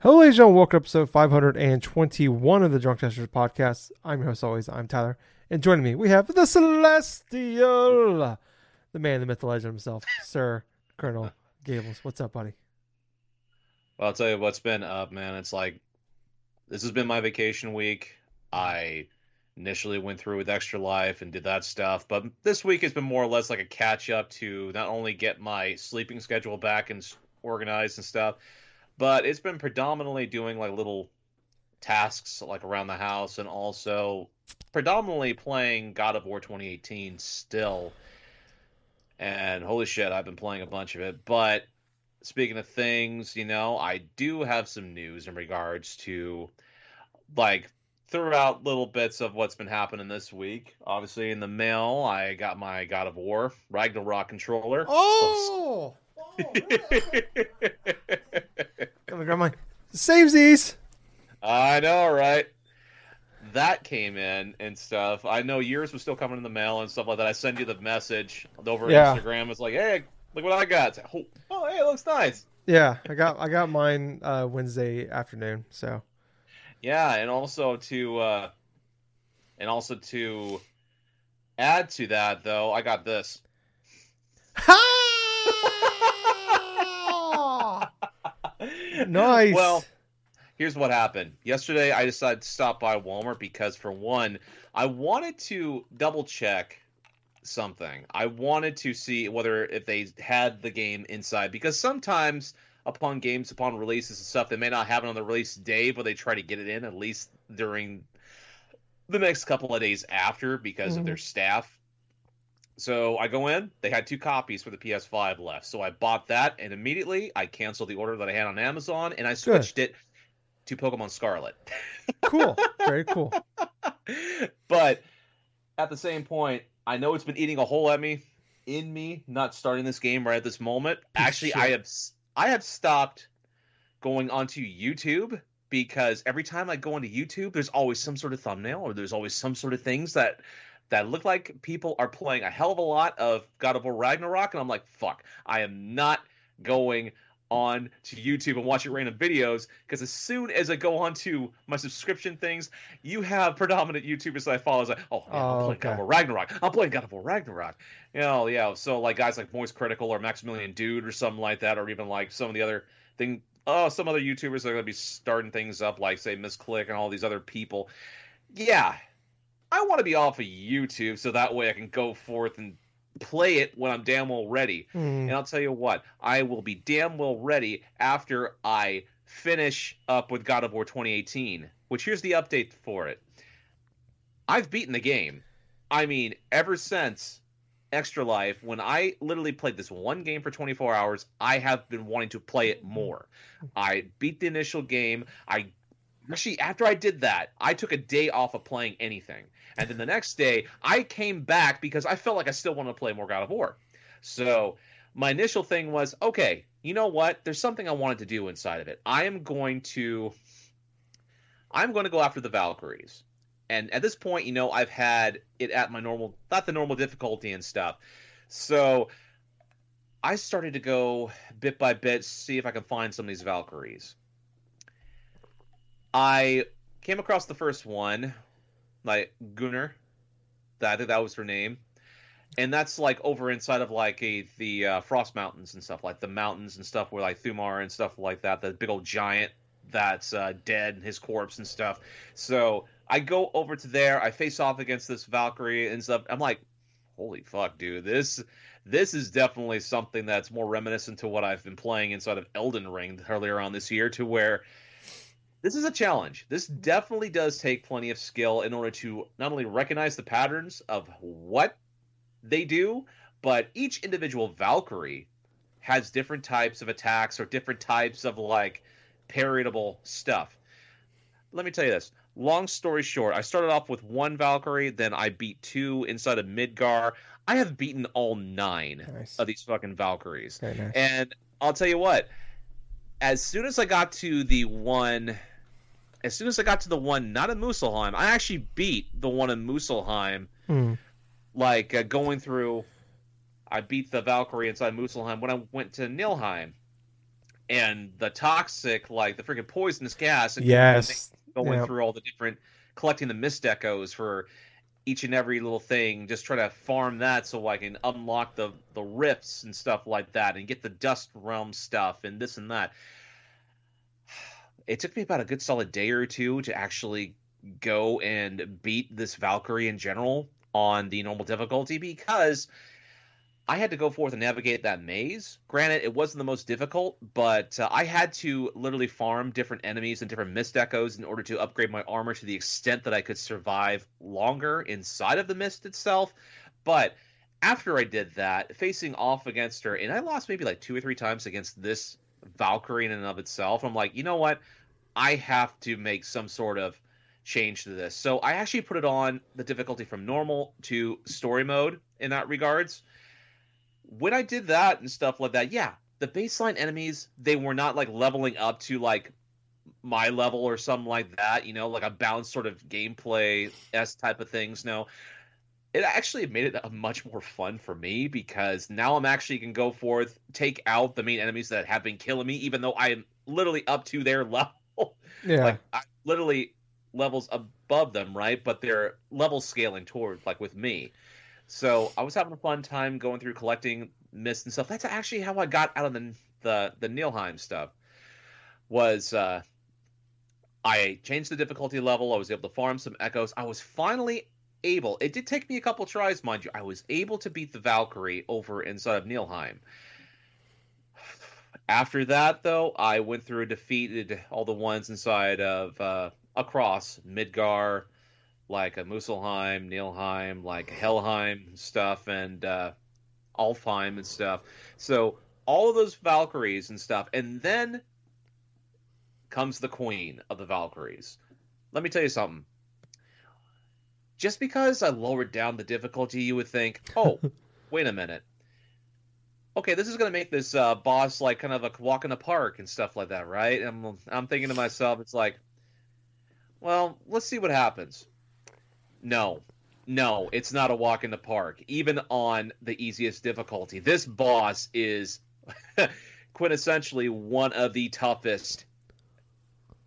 Hello, ladies and gentlemen. Welcome to episode 521 of the Drunk Testers podcast. I'm your host, always. I'm Tyler. And joining me, we have the Celestial, the man, the myth, the legend himself, Sir Colonel Gables. What's up, buddy? Well, I'll tell you what's been up, man. It's like this has been my vacation week. I initially went through with Extra Life and did that stuff, but this week has been more or less like a catch up to not only get my sleeping schedule back and organized and stuff, but it's been predominantly doing like little tasks like around the house and also predominantly playing God of War 2018 still. And holy shit, I've been playing a bunch of it. But speaking of things, you know, I do have some news in regards to like throughout little bits of what's been happening this week. Obviously, in the mail, I got my God of War Ragnarok controller. Oh! Come on, grab my these. I know, right? That came in and stuff. I know yours was still coming in the mail and stuff like that. I send you the message over Yeah. Instagram. It's like, hey, look what I got. Like, oh, oh, hey, it looks nice. Yeah, I got I got mine uh, Wednesday afternoon. So Yeah, and also to uh and also to add to that though, I got this. nice. Well, here's what happened. Yesterday I decided to stop by Walmart because for one, I wanted to double check something. I wanted to see whether if they had the game inside because sometimes upon games upon releases and stuff they may not have it on the release day but they try to get it in at least during the next couple of days after because Mhm. of their staff. So I go in, they had two copies for the PS5 left. So I bought that and immediately I canceled the order that I had on Amazon and I switched it to Pokemon Scarlet. cool. Very cool. but at the same point, I know it's been eating a hole at me in me not starting this game right at this moment. Actually, I have I have stopped going onto YouTube because every time I go onto YouTube, there's always some sort of thumbnail or there's always some sort of things that that look like people are playing a hell of a lot of God of War Ragnarok, and I'm like, fuck, I am not going on to YouTube and watching random videos because as soon as I go on to my subscription things, you have predominant YouTubers that I follow. It's like, oh, man, I'm Oh, playing God of War Ragnarok. I'm playing God of War Ragnarok. You know, yeah. So like guys like Moistcr1tikal or Maximilian Dood or something like that, or even like some of the other thing. Oh, some other YouTubers are going to be starting things up, like say Miss Click and all these other people. Yeah, I want to be off of YouTube so that way I can go forth and play it when I'm damn well ready. Hmm. And I'll tell you what, I will be damn well ready after I finish up with God of War 2018. Which here's the update for it. I've beaten the game. I mean, ever since Extra Life, when I literally played this one game for 24 hours, I have been wanting to play it more. I beat the initial game. I actually after I did that, I took a day off of playing anything. And then the next day, I came back because I felt like I still wanted to play more God of War. So my initial thing was, okay, you know what? There's something I wanted to do inside of it. I am going to I'm going to go after the Valkyries. And at this point, you know, I've had it at my normal not the normal difficulty and stuff. So I started to go bit by bit, see if I can find some of these Valkyries. I came across the first one, like Gunnar. That I think that was her name, and that's like over inside of like a the uh, Frost Mountains and stuff, like the mountains and stuff where like Thamur and stuff like that. The big old giant that's uh, dead and his corpse and stuff. So I go over to there. I face off against this Valkyrie and stuff. I'm like, holy fuck, dude, this this is definitely something that's more reminiscent to what I've been playing inside of Elden Ring earlier on this year, to where this is a challenge. This mm-hmm. definitely does take plenty of skill in order to not only recognize the patterns of what they do, but each individual Valkyrie has different types of attacks or different types of like parryable stuff. Let me tell you this. Long story short, I started off with one Valkyrie, then I beat two inside of Midgard. I have beaten all nine Nice. of these fucking Valkyries. Nice. And I'll tell you what, as soon as I got to the one, as soon as I got to the one not in Muspelheim, I actually beat the one in Muspelheim. Hmm. Like uh, going through, I beat the Valkyrie inside Muspelheim when I went to Niflheim. and the toxic, like the freaking poisonous gas. And yes, going through all the different, collecting the mist echoes for each and every little thing, just try to farm that so I can unlock the the rifts and stuff like that, and get the dust realm stuff and this and that. It took me about a good solid day or two to actually go and beat this Valkyrie in general on the normal difficulty because I had to go forth and navigate that maze. Granted, it wasn't the most difficult, but uh, I had to literally farm different enemies and different mist echoes in order to upgrade my armor to the extent that I could survive longer inside of the mist itself. But after I did that, facing off against her, and I lost maybe like two or three times against this Valkyrie in and of itself, I'm like, you know what? I have to make some sort of change to this. So I actually put it on the difficulty from normal to story mode in that regards when I did that and stuff like that, yeah, the baseline enemies they were not like leveling up to like my level or something like that, you know, like a balanced sort of gameplay s type of things. No, it actually made it a much more fun for me because now I'm actually can go forth, take out the main enemies that have been killing me, even though I am literally up to their level. Yeah, like I literally levels above them, right? But they're level scaling toward like with me. So I was having a fun time going through collecting mist and stuff. That's actually how I got out of the the, the Niflheim stuff. Was uh, I changed the difficulty level? I was able to farm some echoes. I was finally able. It did take me a couple tries, mind you. I was able to beat the Valkyrie over inside of Niflheim. After that, though, I went through and defeated all the ones inside of uh, across Midgard, like a Muspelheim, Niflheim, like Helheim stuff, and uh, Alfheim and stuff. So all of those Valkyries and stuff, and then comes the Queen of the Valkyries. Let me tell you something. Just because I lowered down the difficulty, you would think, oh, wait a minute. Okay, this is going to make this uh, boss like kind of a walk in the park and stuff like that, right? And I'm, I'm thinking to myself, it's like, well, let's see what happens. No, no, it's not a walk in the park, even on the easiest difficulty. This boss is quintessentially one of the toughest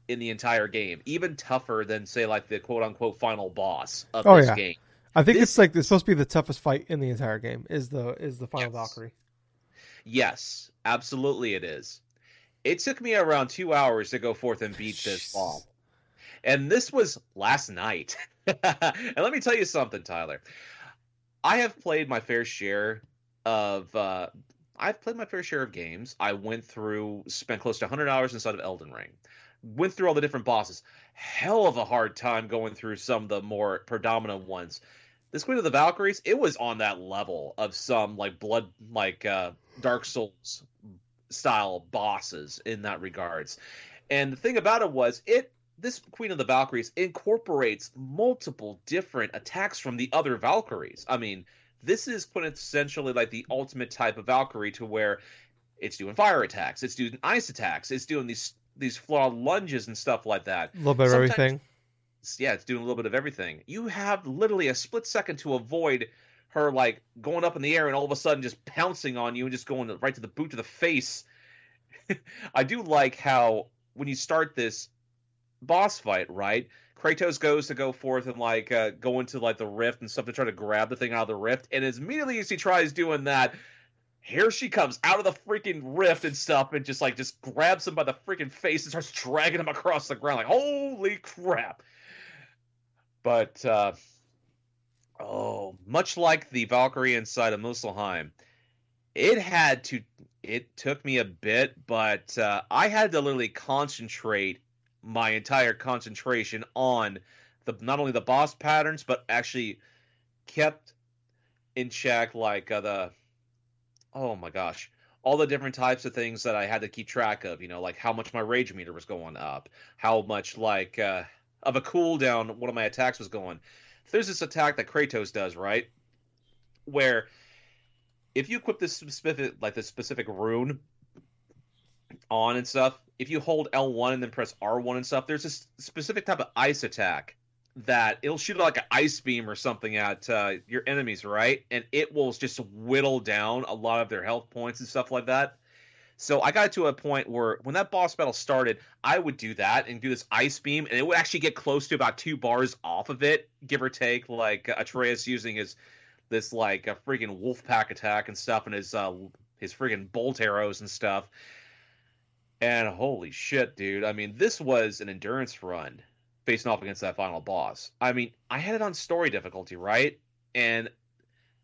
in the entire game, even tougher than say like the quote unquote final boss of oh, this yeah. game. I think This it's like it's supposed to be the toughest fight in the entire game. Is the is the final Yes. Valkyrie? Yes, absolutely it is. It took me around two hours to go forth and beat this bomb. And this was last night. and let me tell you something, Tyler. I have played my fair share of uh I've played my fair share of games. I went through spent close to 100 hours inside of Elden Ring. Went through all the different bosses. Hell of a hard time going through some of the more predominant ones. This Queen of the Valkyries, it was on that level of some like blood like uh Dark Souls style bosses in that regards. And the thing about it was it this Queen of the Valkyries incorporates multiple different attacks from the other Valkyries. I mean, this is quintessentially like the ultimate type of Valkyrie to where it's doing fire attacks, it's doing ice attacks, it's doing these these flawed lunges and stuff like that. A little bit of everything. Yeah, it's doing a little bit of everything. You have literally a split second to avoid her like going up in the air and all of a sudden just pouncing on you and just going right to the boot to the face. I do like how when you start this boss fight, right? Kratos goes to go forth and like uh, go into like the rift and stuff to try to grab the thing out of the rift, and as immediately as he tries doing that, here she comes out of the freaking rift and stuff, and just like just grabs him by the freaking face and starts dragging him across the ground, like holy crap! But uh, oh, much like the Valkyrie inside of Muspelheim, it had to. It took me a bit, but uh, I had to literally concentrate my entire concentration on the not only the boss patterns, but actually kept in check like uh, the oh my gosh all the different types of things that I had to keep track of. You know, like how much my rage meter was going up, how much like uh, of a cooldown one of my attacks was going. There's this attack that Kratos does, right? Where if you equip this specific like this specific rune on and stuff, if you hold L1 and then press R1 and stuff, there's this specific type of ice attack that it'll shoot like an ice beam or something at uh, your enemies, right? And it will just whittle down a lot of their health points and stuff like that. So I got to a point where when that boss battle started, I would do that and do this ice beam, and it would actually get close to about two bars off of it, give or take. Like Atreus using his this like a freaking wolf pack attack and stuff, and his uh, his freaking bolt arrows and stuff. And holy shit, dude! I mean, this was an endurance run facing off against that final boss. I mean, I had it on story difficulty, right? And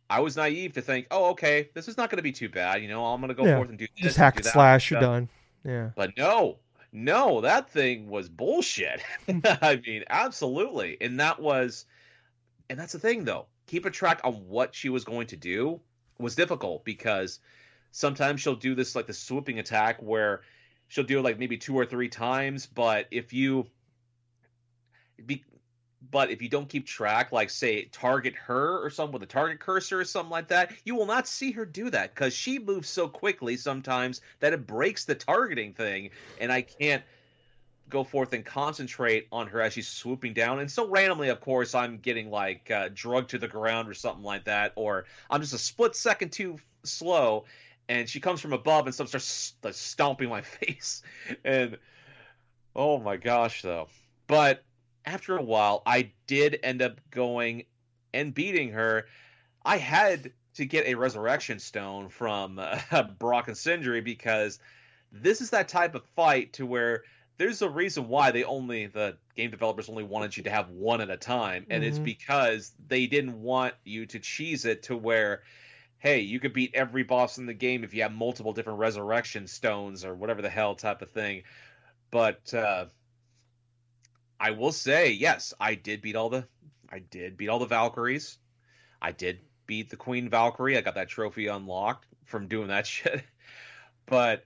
I was naive to think, oh, okay, this is not going to be too bad. You know, I'm going to go Yeah. forth and do this. Just hack and slash, you're done. Yeah. But no, no, that thing was bullshit. I mean, absolutely. And that was, and that's the thing though. Keep a track on what she was going to do was difficult because sometimes she'll do this like the swooping attack where she'll do it like maybe two or three times. But if you, be, but if you don't keep track, like say target her or something with a target cursor or something like that, you will not see her do that because she moves so quickly sometimes that it breaks the targeting thing, and I can't go forth and concentrate on her as she's swooping down. And so randomly, of course, I'm getting like uh, drugged to the ground or something like that, or I'm just a split second too slow, and she comes from above and starts stomping my face, and oh my gosh, though. But after a while, I did end up going and beating her. I had to get a resurrection stone from uh, Brok and Sindri because this is that type of fight to where there's a reason why they only the game developers only wanted you to have one at a time, and it's Mhm. because they didn't want you to cheese it to where. Hey, you could beat every boss in the game if you have multiple different resurrection stones or whatever the hell type of thing. But uh, I will say, yes, I did beat all the I did beat all the Valkyries. I did beat the Queen Valkyrie. I got that trophy unlocked from doing that shit. But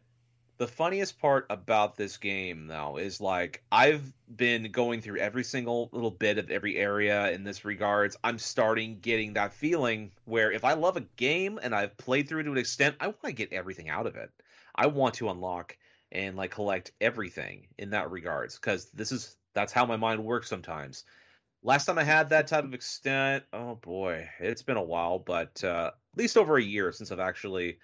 the funniest part about this game though is like I've been going through every single little bit of every area in this regards. I'm starting getting that feeling where if I love a game and I've played through it to an extent, I want to get everything out of it. I want to unlock and like collect everything in that regards because this is that's how my mind works sometimes. Last time I had that type of extent, oh boy, it's been a while, but uh, at least over a year since I've actually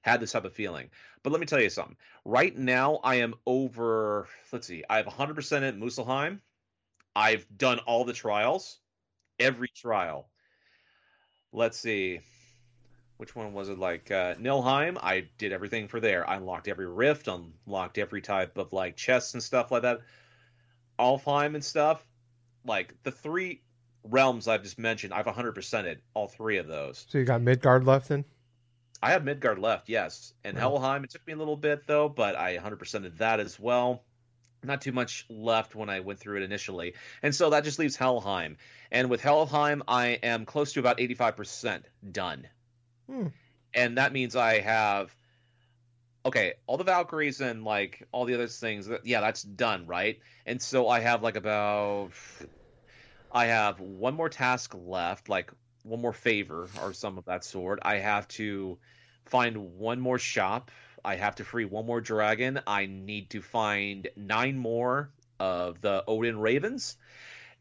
had this type of feeling. But let me tell you something. Right now, I am over. Let's see. I have 100% at Muspelheim. I've done all the trials, every trial. Let's see. Which one was it? Like uh, Niflheim, I did everything for there. I unlocked every rift, unlocked every type of like chests and stuff like that. Alfheim and stuff. Like the three realms I've just mentioned, I've 100%ed all three of those. So you got Midgard left then? I have Midgard left, yes. And Right. Helheim, it took me a little bit though, but I 100%ed that as well. Not too much left when I went through it initially. And so that just leaves Helheim. And with Helheim, I am close to about 85% done. Hmm. And that means I have okay, all the Valkyries and like all the other things, yeah, that's done, right? And so I have like about I have one more task left, like one more favor or some of that sort. I have to find one more shop. I have to free one more dragon. I need to find nine more of the Odin Ravens.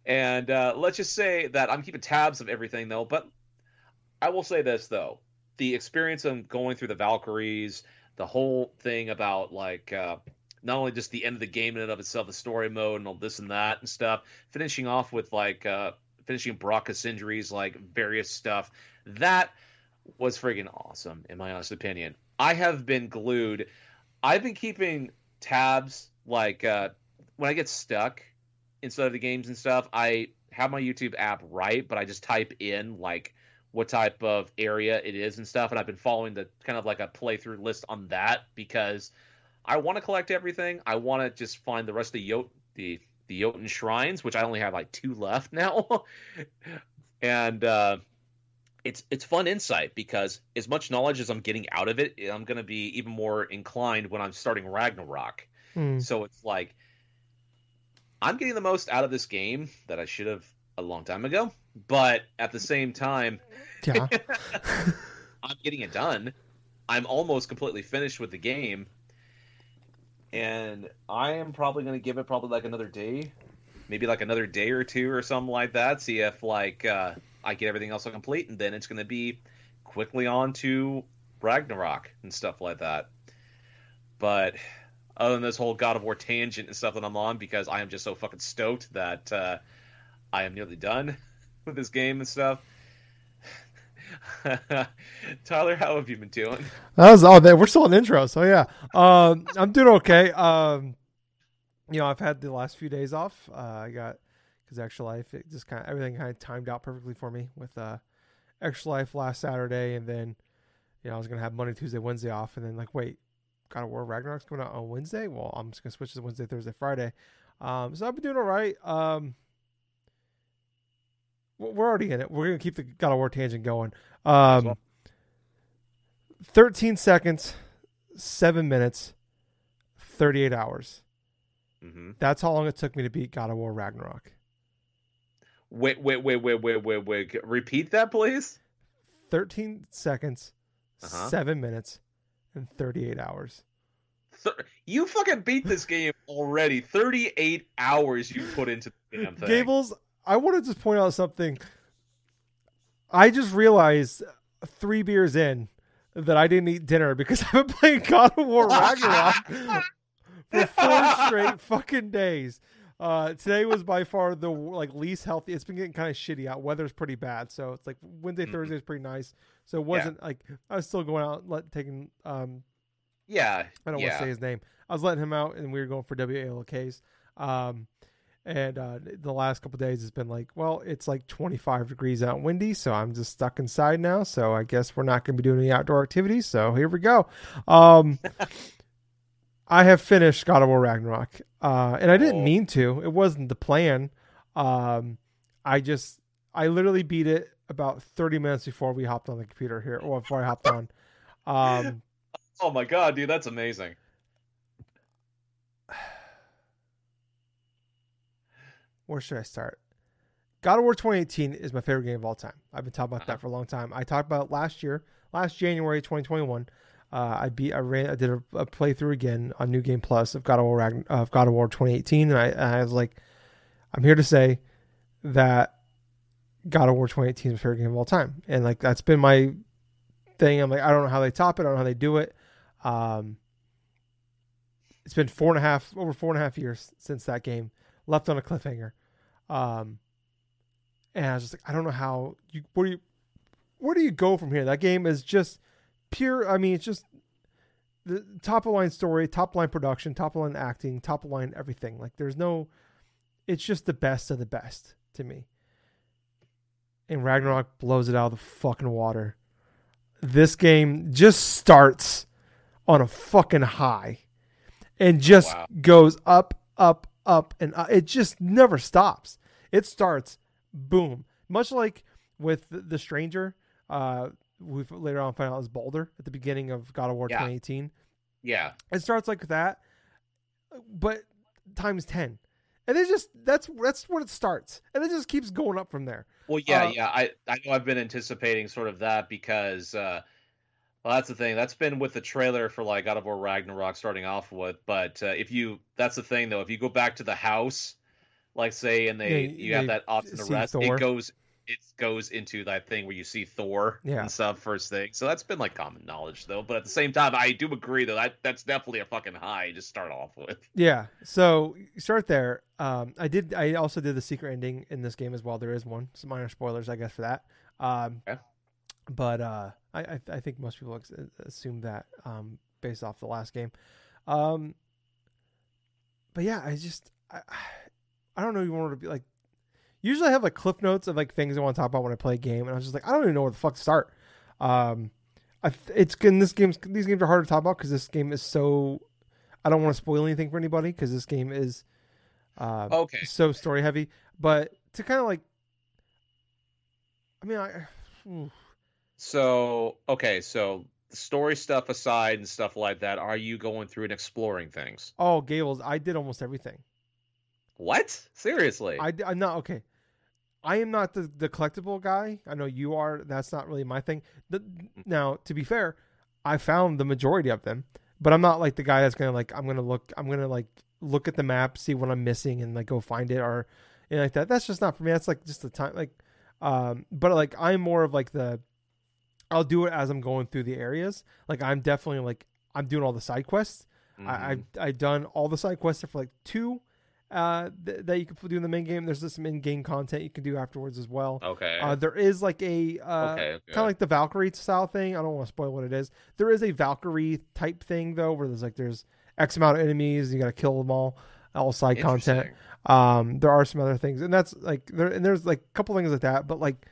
And uh, let's just say that I'm keeping tabs of everything though. But I will say this though: the experience of going through the Valkyries, the whole thing about like uh, not only just the end of the game in and of itself, the story mode and all this and that and stuff, finishing off with like uh, finishing Brok and Sindri's, like various stuff. That was friggin' awesome, in my honest opinion. I have been glued. I've been keeping tabs, like uh, when I get stuck inside of the games and stuff. I have my YouTube app right, but I just type in like what type of area it is and stuff, and I've been following the kind of like a playthrough list on that because I want to collect everything. I want to just find the rest of the Jot the the Jotun shrines, which I only have like two left now, and uh, it's it's fun insight because as much knowledge as I'm getting out of it, I'm going to be even more inclined when I'm starting Ragnarok. Hmm. So it's like I'm getting the most out of this game that I should have a long time ago, but at the same time, Yeah. I'm getting it done. I'm almost completely finished with the game. And I am probably going to give it probably like another day, maybe like another day or two or something like that. See if like uh, I get everything else complete, and then it's going to be quickly on to Ragnarok and stuff like that. But other than this whole God of War tangent and stuff that I'm on, because I am just so fucking stoked that uh, I am nearly done with this game and stuff. Tyler, how have you been doing? That was all. We're still in intro, so yeah, um, I'm doing okay. Um, you know, I've had the last few days off. Uh, I got because Extra Life, it just kind of everything kind of timed out perfectly for me with uh, Extra Life last Saturday, and then you know I was gonna have Monday, Tuesday, Wednesday off, and then like wait, God of War Ragnarok's coming out on Wednesday. Well, I'm just gonna switch to Wednesday, Thursday, Friday. Um, so I've been doing all right. Um, we're already in it. We're gonna keep the God of War tangent going. Um, well. 13 seconds, seven minutes, 38 hours. Mm-hmm. That's how long it took me to beat God of War Ragnarok. Wait, wait, wait, wait, wait, wait, wait. Repeat that, please. 13 seconds, Uh-huh. seven minutes, and 38 hours. You fucking beat this game already. Thirty-eight hours you put into the damn thing. Gables, I want to just point out something. I just realized three beers in that I didn't eat dinner because I've been playing God of War Ragnarok for four straight fucking days. Uh, today was by far the like least healthy. It's been getting kind of shitty out. Weather's pretty bad, so it's like Wednesday, Mhm. Thursday is pretty nice. So it wasn't like I was still going out, let, taking um, Yeah, I don't yeah. want to say his name. I was letting him out, and we were going for WALKs. Um, and uh, the last couple days has been like, well, it's like 25 degrees out, windy, so I'm just stuck inside now. So I guess we're not going to be doing any outdoor activities. So here we go. Um, I have finished God of War Ragnarok, uh, and I didn't Oh. mean to. It wasn't the plan. Um, I just, I literally beat it about 30 minutes before we hopped on the computer here, or before I hopped on. Um, Oh my god, dude, that's amazing. Where should I start? God of War 2018 is my favorite game of all time. I've been talking about Uh-huh. that for a long time. I talked about last year, last January 2021. Uh, I beat, I ran, I did a, a playthrough again on New Game Plus of God of War, Ragn- of God of War 2018, and I, and I was like, I'm here to say that God of War 2018 is my favorite game of all time, and like that's been my thing. I'm like, I don't know how they top it, I don't know how they do it. Um, it's been four and a half, over four and a half years since that game left on a cliffhanger. Um, and I was just like, I don't know how you where do you where do you go from here? That game is just pure. I mean, it's just the top of line story, top line production, top line acting, top line everything. Like, there's no. It's just the best of the best to me. And Ragnarok blows it out of the fucking water. This game just starts on a fucking high and just Wow. goes up, up, up, and up. it just never stops. It starts, boom, much like with the, Stranger. Uh, we later on find out is Baldur at the beginning of God of War Yeah. 2018. Yeah. It starts like that, but times ten, and it just that's that's when it starts, and it just keeps going up from there. Well, yeah, Uh, yeah. I I know I've been anticipating sort of that because uh well, that's the thing. That's been with the trailer for like God of War Ragnarok starting off with. But uh, if you, that's the thing though. If you go back to the house, like say, and they Yeah, you have that option to rest, Thor. it goes it goes into that thing where you see Thor Yeah. and stuff first thing. So that's been like common knowledge though. But at the same time, I do agree that that that's definitely a fucking high to start off with. Yeah, so start there. Um, I did. I also did the secret ending in this game as well. There is one. Some minor spoilers, I guess, for that. Um, Okay. But uh, I, I I think most people assume that um, based off the last game. Um, but yeah, I just I, I don't know. You want to be like. Usually, I have like cliff notes of like things I want to talk about when I play a game, and I was just like, I don't even know where the fuck to start. Um, I th- it's good. This game's these games are hard to talk about because this game is so. I don't want to spoil anything for anybody because this game is uh, Okay. so story heavy. But to kind of like, I mean, I oof. So okay, so story stuff aside and stuff like that, are you going through and exploring things? oh Gables, I did almost everything. What? Seriously? I I'm not okay. I am not the, the collectible guy. I know you are. That's not really my thing. The, now, to be fair, I found the majority of them, but I'm not like the guy that's gonna like. I'm gonna look. I'm gonna like look at the map, see what I'm missing, and like go find it or anything like that. That's just not for me. That's like just the time. Like, um, but like I'm more of like the. I'll do it as I'm going through the areas. Like I'm definitely like I'm doing all the side quests. I, I Mhm. I done all the side quests for like two uh, th- that you can do in the main game. There's just some in-game content you can do afterwards as well. Okay. Uh, there is like a uh, okay. okay. kind of like the Valkyrie style thing. I don't want to spoil what it is. There is a Valkyrie type thing though, where there's like there's X amount of enemies, you got to kill them all, all side content. Um, there are some other things, and that's like there and there's like a couple things like that, but like.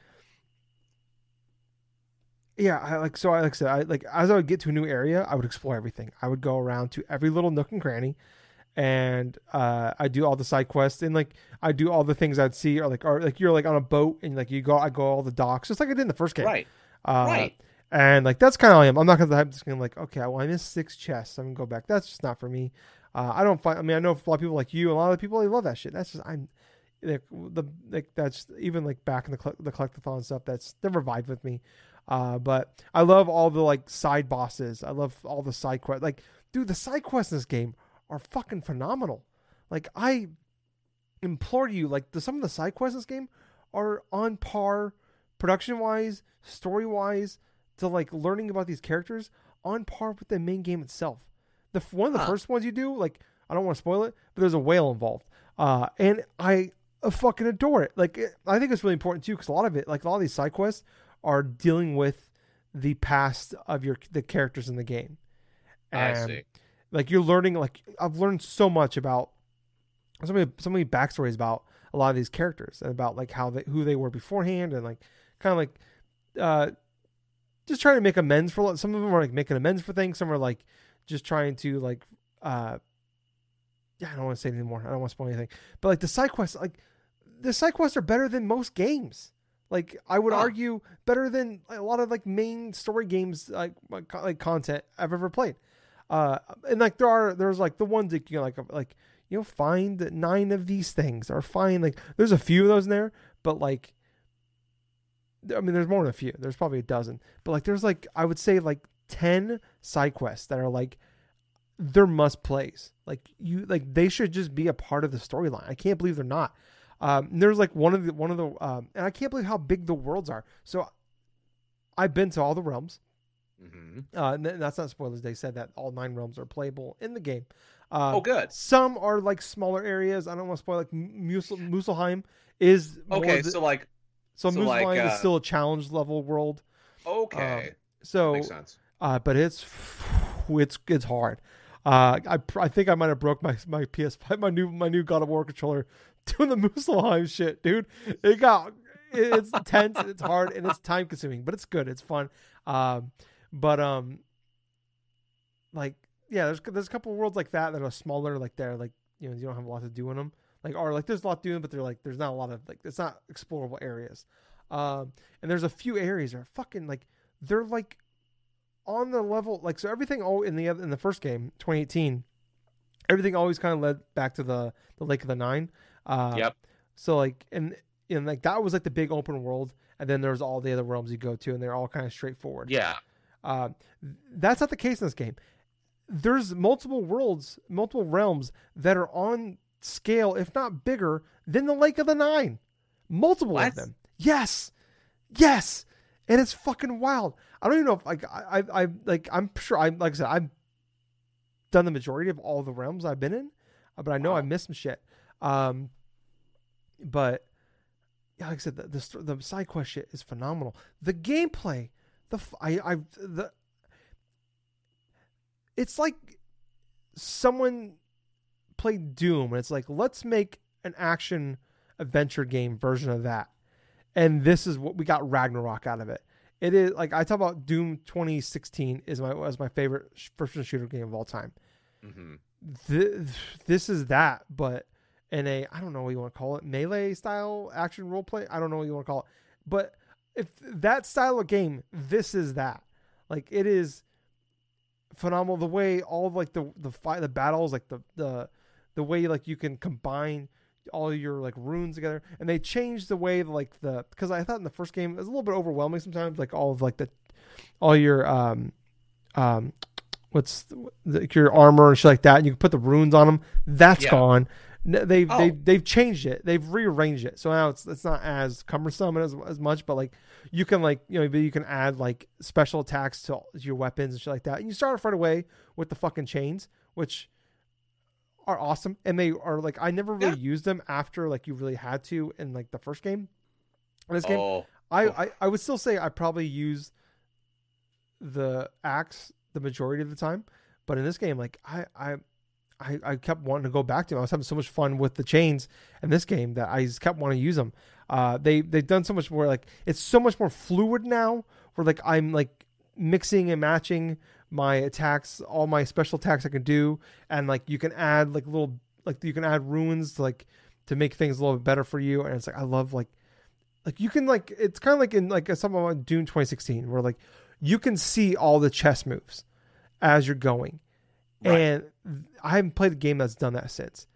Yeah, I like so. I like I said, I like as I would get to a new area, I would explore everything. I would go around to every little nook and cranny, and uh, I do all the side quests and like I do all the things I'd see, or like or like you're like on a boat and like you go, I go all the docks, just like I did in the first game. Right. Uh, right. And like that's kind of I am. I'm not gonna I'm just gonna like okay, well I missed six chests. I'm gonna go back. That's just not for me. Uh, I don't find. I mean, I know a lot of people like you. A lot of people they love that shit. That's just I'm like the like that's even like back in the cl- the collectathon stuff. That's never vibed with me. Uh, but I love all the like side bosses. I love all the side quests. Like, dude, the side quests in this game are fucking phenomenal. Like, I implore you, like the some of the side quests in this game are on par, production wise, story wise, to like learning about these characters on par with the main game itself. The one of the Huh. first ones you do, like I don't want to spoil it, but there's a whale involved, uh, and I uh, fucking adore it. Like it, I think it's really important too because a lot of it, like a lot of these side quests, are dealing with the past of your the characters in the game. I see. Like you're learning, like I've learned so much about so many so many backstories about a lot of these characters and about like how they who they were beforehand and like kind of like uh just trying to make amends for some of them are like making amends for things some are like just trying to like uh yeah i don't want to say anymore i don't want to spoil anything but like the side quests like the side quests are better than most games like i would Huh. argue better than a lot of like main story games like like like content i've ever played uh and like there are there's like the ones that you know, like like you know find nine of these things or find like there's a few of those in there but like I mean, there's more than a few. There's probably a dozen, but like, there's like I would say like ten side quests that are like they're must plays. Like you, like they should just be a part of the storyline. I can't believe they're not. Um, there's like one of the one of the, um, and I can't believe how big the worlds are. So I've been to all the realms. Hmm Uh, and that's not spoilers. They said that all nine realms are playable in the game. Uh, Oh, good. Some are like smaller areas. I don't want to spoil. Like Musel- Muspelheim is more Okay, the- so like, so, so, Muspelheim like, is uh, still a challenge level world. okay, So, makes sense. uh, but it's it's it's hard. Uh, I I think I might have broke my my PS5 my new my new God of War controller doing the Muspelheim shit, dude. It got it's tense, it's hard, and it's time consuming, but it's good. It's fun. Um, but um, like yeah, there's there's a couple of worlds like that that are smaller, like they're like you know you don't have a lot to do in them. Like or like there's a lot to do, but they're like there's not a lot of like it's not explorable areas. Um, and there's a few areas that are fucking like they're like on the level like so everything all in the oth- in the first game 2018 everything always kind of led back to the the lake of the nine uh Yep. so like and and like that was like the big open world and then there's all the other realms you go to and they're all kind of straightforward Yeah. Uh, that's not the case in this game. There's multiple worlds multiple realms that are on scale if not bigger than the lake of the nine. Multiple What? of them. Yes. Yes. And it's fucking wild. I don't even know if like i i, I like i'm sure i like i said i've done the majority of all the realms i've been in uh, but i know Wow. i missed some shit. Um but yeah, like I said, the, the the side quest shit is phenomenal. The gameplay, the I I the it's like someone played Doom and it's like let's make an action adventure game version of that, and this is what we got Ragnarok out of it. It is like I talk about Doom 2016 is my was my favorite first-person shooter game of all time hmm th- this is that, but in a I don't know what you want to call it, melee style action role play. I don't know what you want to call it, but if that style of game, this is that. Like it is phenomenal. The way all of, like the the fight, the battles, like the the the way like you can combine all your like runes together, and they changed the way like the because I thought in the first game it was a little bit overwhelming sometimes, like all of like the all your um um what's the, your armor and shit like that, and you can put the runes on them. That's Yeah. gone. They've they Oh. they've changed it. They've rearranged it. So now it's it's not as cumbersome as as much, but like you can like you know maybe you can add like special attacks to your weapons and shit like that. And you start off right away with the fucking chains, which are awesome, and they are like I never really used them after like you really had to in like the first game. In this game, Oh, I, oh. I I would still say I probably use the axe the majority of the time, but in this game, like I I I, I kept wanting to go back to them. I was having so much fun with the chains in this game that I just kept wanting to use them. Uh, they they've done so much more like it's so much more fluid now. Where like I'm like mixing and matching my attacks, all my special attacks I can do, and like you can add like little like you can add runes to, like to make things a little bit better for you. And it's like I love like like you can like it's kind of like in like something on Doom 2016 where like you can see all the chess moves as you're going. Right. And I haven't played a game that's done that since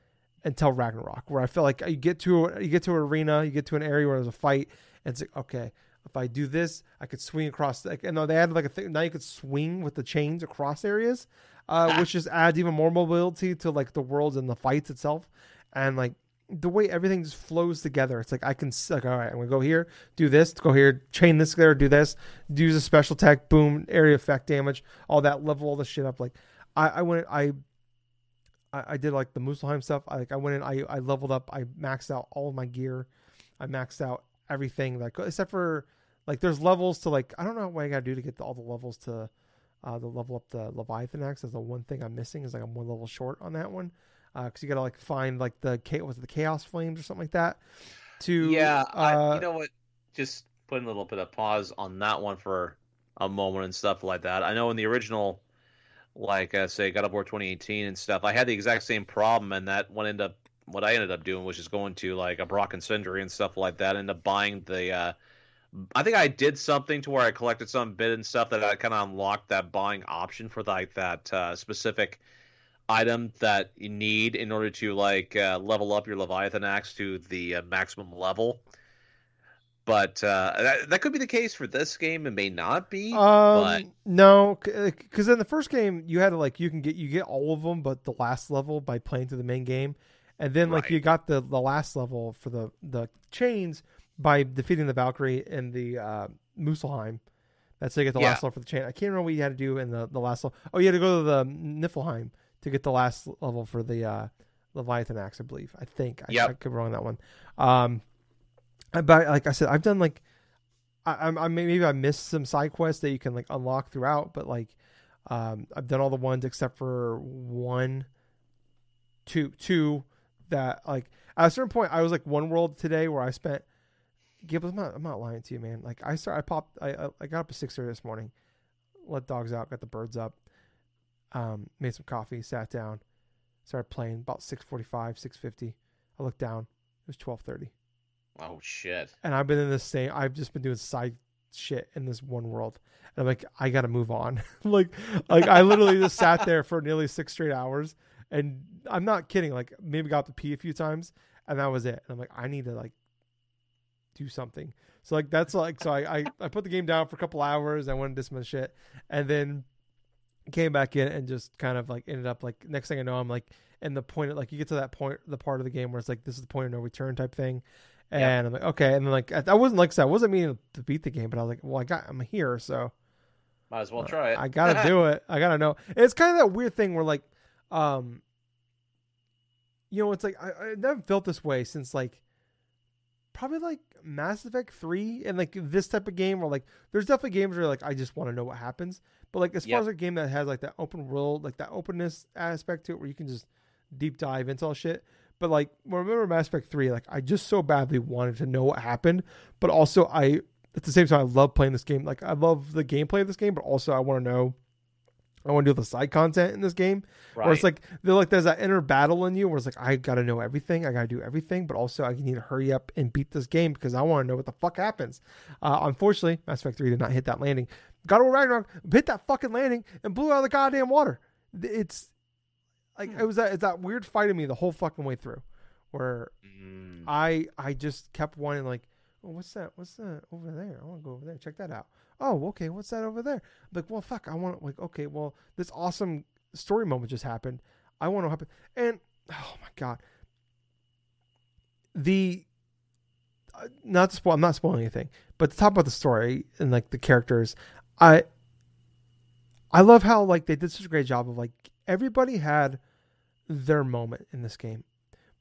until Ragnarok, where I feel like you get to you get to an arena, you get to an area where there's a fight, and it's like okay, if I do this, I could swing across. Like, and they added like a thing now you could swing with the chains across areas, uh, Ah. which just adds even more mobility to like the worlds and the fights itself, and like the way everything just flows together. It's like I can like all right, I'm gonna go here, do this, go here, chain this there, do this, use a special tech, boom, area effect damage, all that, level all the shit up. Like I, I went, I, I, did like the Muspelheim stuff. I like I went in, I, I leveled up, I maxed out all of my gear, I maxed out everything like except for like there's levels to like I don't know what I gotta do to get the, all the levels to. Uh, the level up the Leviathan axe is the one thing I'm missing. Is like I'm one level short on that one because you gotta like find like the was it the chaos flames or something like that. To yeah. I, uh, you know what? Just putting a little bit of pause on that one for a moment and stuff like that. I know in the original, like uh, say God of War 2018 and stuff, I had the exact same problem, and that one ended up what I ended up doing was just going to like a Brok and Sindri and stuff like that, end up buying the. Uh, I think I did something to where I collected some bit and stuff that I kind of unlocked that buying option for like that uh, specific item that you need in order to like uh, level up your Leviathan axe to the uh, maximum level. But uh, that, that could be the case for this game. It may not be. Um, but no, because in the first game you had to like you can get you get all of them, but the last level by playing through the main game, and then like Right. you got the the last level for the the chains by defeating the Valkyrie in the uh, Muspelheim. That's how you get the Yeah. last level for the chain. I can't remember what you had to do in the the last level. Oh, you had to go to the Niflheim to get the last level for the uh, Leviathan axe, I believe. I think. I, Yep. I could be wrong on that one. Um, but like I said, I've done like I, I maybe I missed some side quests that you can like unlock throughout, but like um, I've done all the ones except for one, two, two that like at a certain point I was like one world today where I spent. Gibbs, I'm not, I'm not lying to you, man. Like I start, I popped, I, I, got up at six thirty this morning, let dogs out, got the birds up, um, made some coffee, sat down, started playing. About six forty five, six fifty. I looked down, it was twelve thirty oh shit. and I've been in this same. I've just been doing side shit in this one world, and I'm like, I gotta move on. like, like I literally just sat there for nearly six straight hours, and I'm not kidding. Like, maybe got to pee a few times, and that was it. And I'm like, I need to like do something. So like that's like so I I, I put the game down for a couple hours. I went and did some shit, and then came back in and just kind of like ended up like next thing I know I'm like in the point like you get to that point the part of the game where it's like this is the point of no return type thing and Yeah. I'm like okay and then like I I wasn't like I I wasn't meaning to beat the game but I was like well I got I'm here so Might as well try it. I gotta do it I gotta know it's kind of that weird thing where like um you know it's like I, I never felt this way since like probably like Mass Effect 3 and like this type of game where like there's definitely games where like I just want to know what happens. But like as far as a game that has like that open world, like that openness aspect to it where you can just deep dive into all shit. But like remember Mass Effect 3, like I just so badly wanted to know what happened, but also I at the same time I love playing this game. Like I love the gameplay of this game, but also I want to know I want to do the side content in this game. right. Where it's like they're like there's that inner battle in you where it's like I gotta know everything, I gotta do everything, but also I need to hurry up and beat this game because I want to know what the fuck happens. Uh, unfortunately, Mass Effect Three did not hit that landing. God of War Ragnarok hit that fucking landing and blew out of the goddamn water. It's like it was that it's that weird fight in me the whole fucking way through, where Mm. I I just kept wanting like, oh, what's that? What's that over there? I want to go over there. Check that out. Oh, okay. What's that over there? Like, well, fuck. I want like, okay. Well, this awesome story moment just happened. I want to happen. And oh my god, the uh, not to spoil. I'm not spoiling anything, but to talk about the story and like the characters, I I love how like they did such a great job of like everybody had their moment in this game.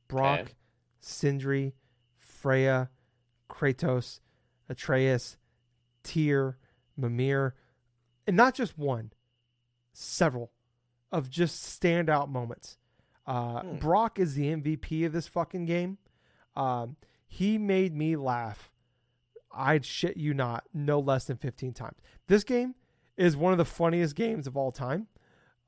Brok, Okay. Sindri, Freya, Kratos, Atreus, Tyr, Mimir, and not just one, several of just standout moments. Uh, Hmm. Brok is the MVP of this fucking game. Um, he made me laugh. I'd shit you not, no less than 15 times. This game is one of the funniest games of all time.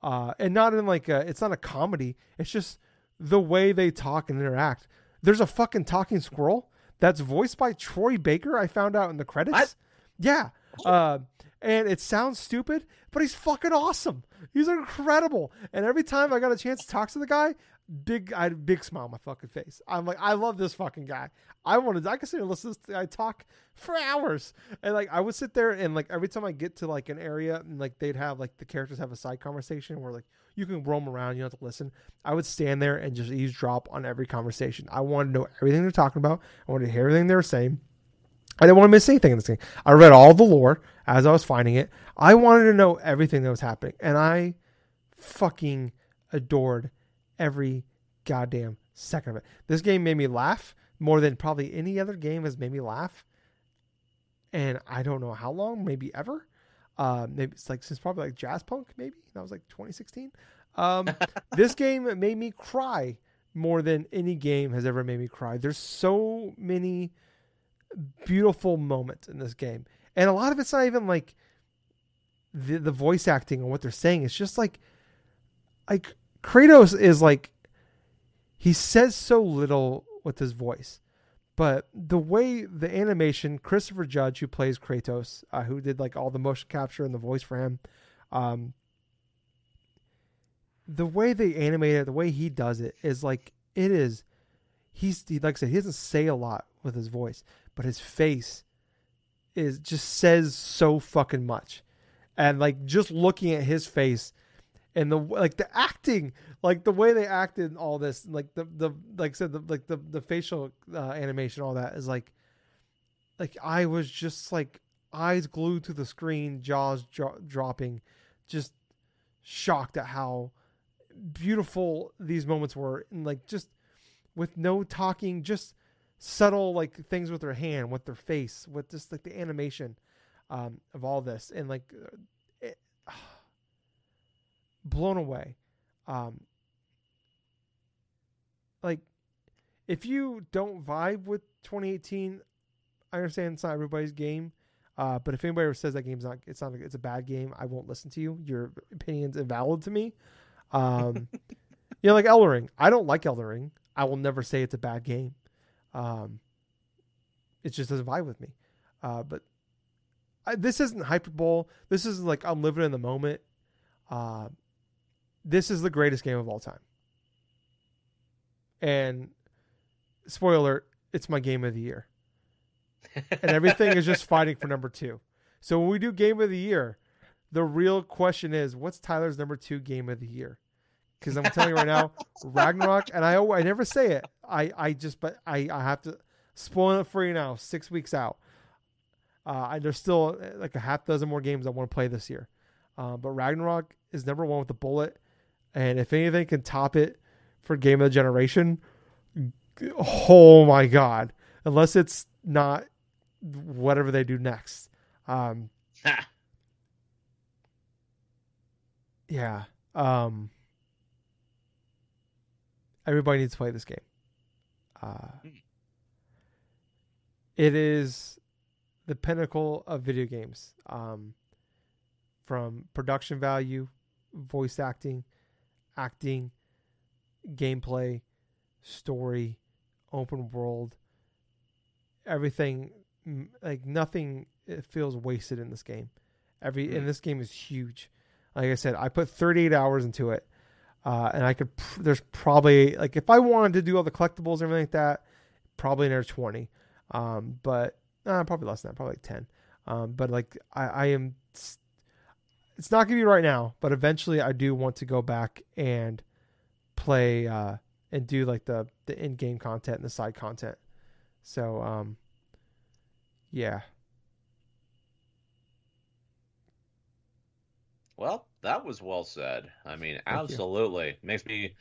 Uh, and not in like a, it's not a comedy. It's just the way they talk and interact. There's a fucking talking squirrel that's voiced by Troy Baker. I found out in the credits. Yeah. Uh, and it sounds stupid, but he's fucking awesome. He's incredible. And every time I got a chance to talk to the guy, big, I big smile on my fucking face. I'm like, I love this fucking guy. I wanted, I could sit and listen to this guy talk for hours. And like, I would sit there and like every time I get to like an area and like they'd have like the characters have a side conversation where like you can roam around, you don't have to listen. I would stand there and just eavesdrop on every conversation. I wanted to know everything they're talking about. I wanted to hear everything they were saying. I didn't want to miss anything in this game. I read all the lore as I was finding it. I wanted to know everything that was happening, and I fucking adored every goddamn second of it. This game made me laugh more than probably any other game has made me laugh, and I don't know how long, maybe ever. Uh, maybe it's like since probably like Jazzpunk, maybe that was like 2016. Um, this game made me cry more than any game has ever made me cry. There's so many beautiful moments in this game, and a lot of it's not even like the the voice acting and what they're saying. It's just like like Kratos is like he says so little with his voice, but the way the animation, Christopher Judge, who plays Kratos, uh, who did like all the motion capture and the voice for him, um, the way they animate it, the way he does it is like it is. He's he, like I said, he doesn't say a lot with his voice, but his face is just says so fucking much, and like just looking at his face and the like the acting like the way they acted and all this like the the like I said the like the the facial uh, animation all that is like like I was just like eyes glued to the screen jaws dro- dropping just shocked at how beautiful these moments were and like just with no talking just subtle like things with their hand with their face with just like the animation um, of all this and like blown away. Um, like, if you don't vibe with 2018, I understand it's not everybody's game. Uh, but if anybody ever says that game's not, it's not, it's a bad game, I won't listen to you. Your opinion's invalid to me. Um, you know, like Elden Ring. I don't like Elden Ring. I will never say it's a bad game. Um, it just doesn't vibe with me. Uh, but I, this isn't hyperbole. This is like I'm living in the moment. Uh, this is the greatest game of all time. And spoiler, alert, it's my game of the year. And everything is just fighting for number two. So when we do game of the year, the real question is, what's Tyler's number two game of the year? Because I'm telling you right now, Ragnarok, and I I never say it. I I just but I I have to spoil it for you now. Six weeks out. Uh, and there's still uh, like a half dozen more games I want to play this year. Uh, but Ragnarok is number one with the bullet, and if anything can top it for game of the generation, oh my god! Unless it's not whatever they do next. Um, yeah. Um, everybody needs to play this game. Uh, it is the pinnacle of video games. Um, from production value, voice acting, acting, gameplay, story, open world, everything like nothing it feels wasted in this game. Every Mm. and this game is huge. Like I said, I put 38 hours into it. Uh, and I could pr- there's probably like if I wanted to do all the collectibles and everything like that, probably another 20. Um, but uh, probably less than that, probably like 10. Um, but like I, I am s- it's not gonna be right now, but eventually I do want to go back and play uh, and do like the the in game content and the side content. So um, yeah. Well, that was well said. I mean, Thank you. absolutely makes me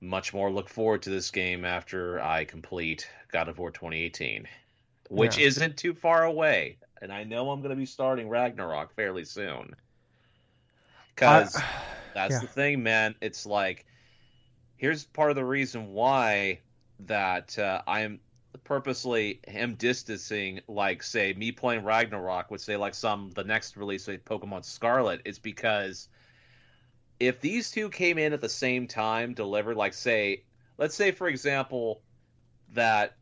much more look forward to this game after I complete God of War 2018, which Yeah. isn't too far away. And I know I'm going to be starting Ragnarok fairly soon. Because that's yeah. the thing, man. It's like, here's part of the reason why that uh, I am purposely am distancing, like, say, me playing Ragnarok would say, like, some the next release of Pokemon Scarlet is because if these two came in at the same time, delivered, like, say, let's say, for example, that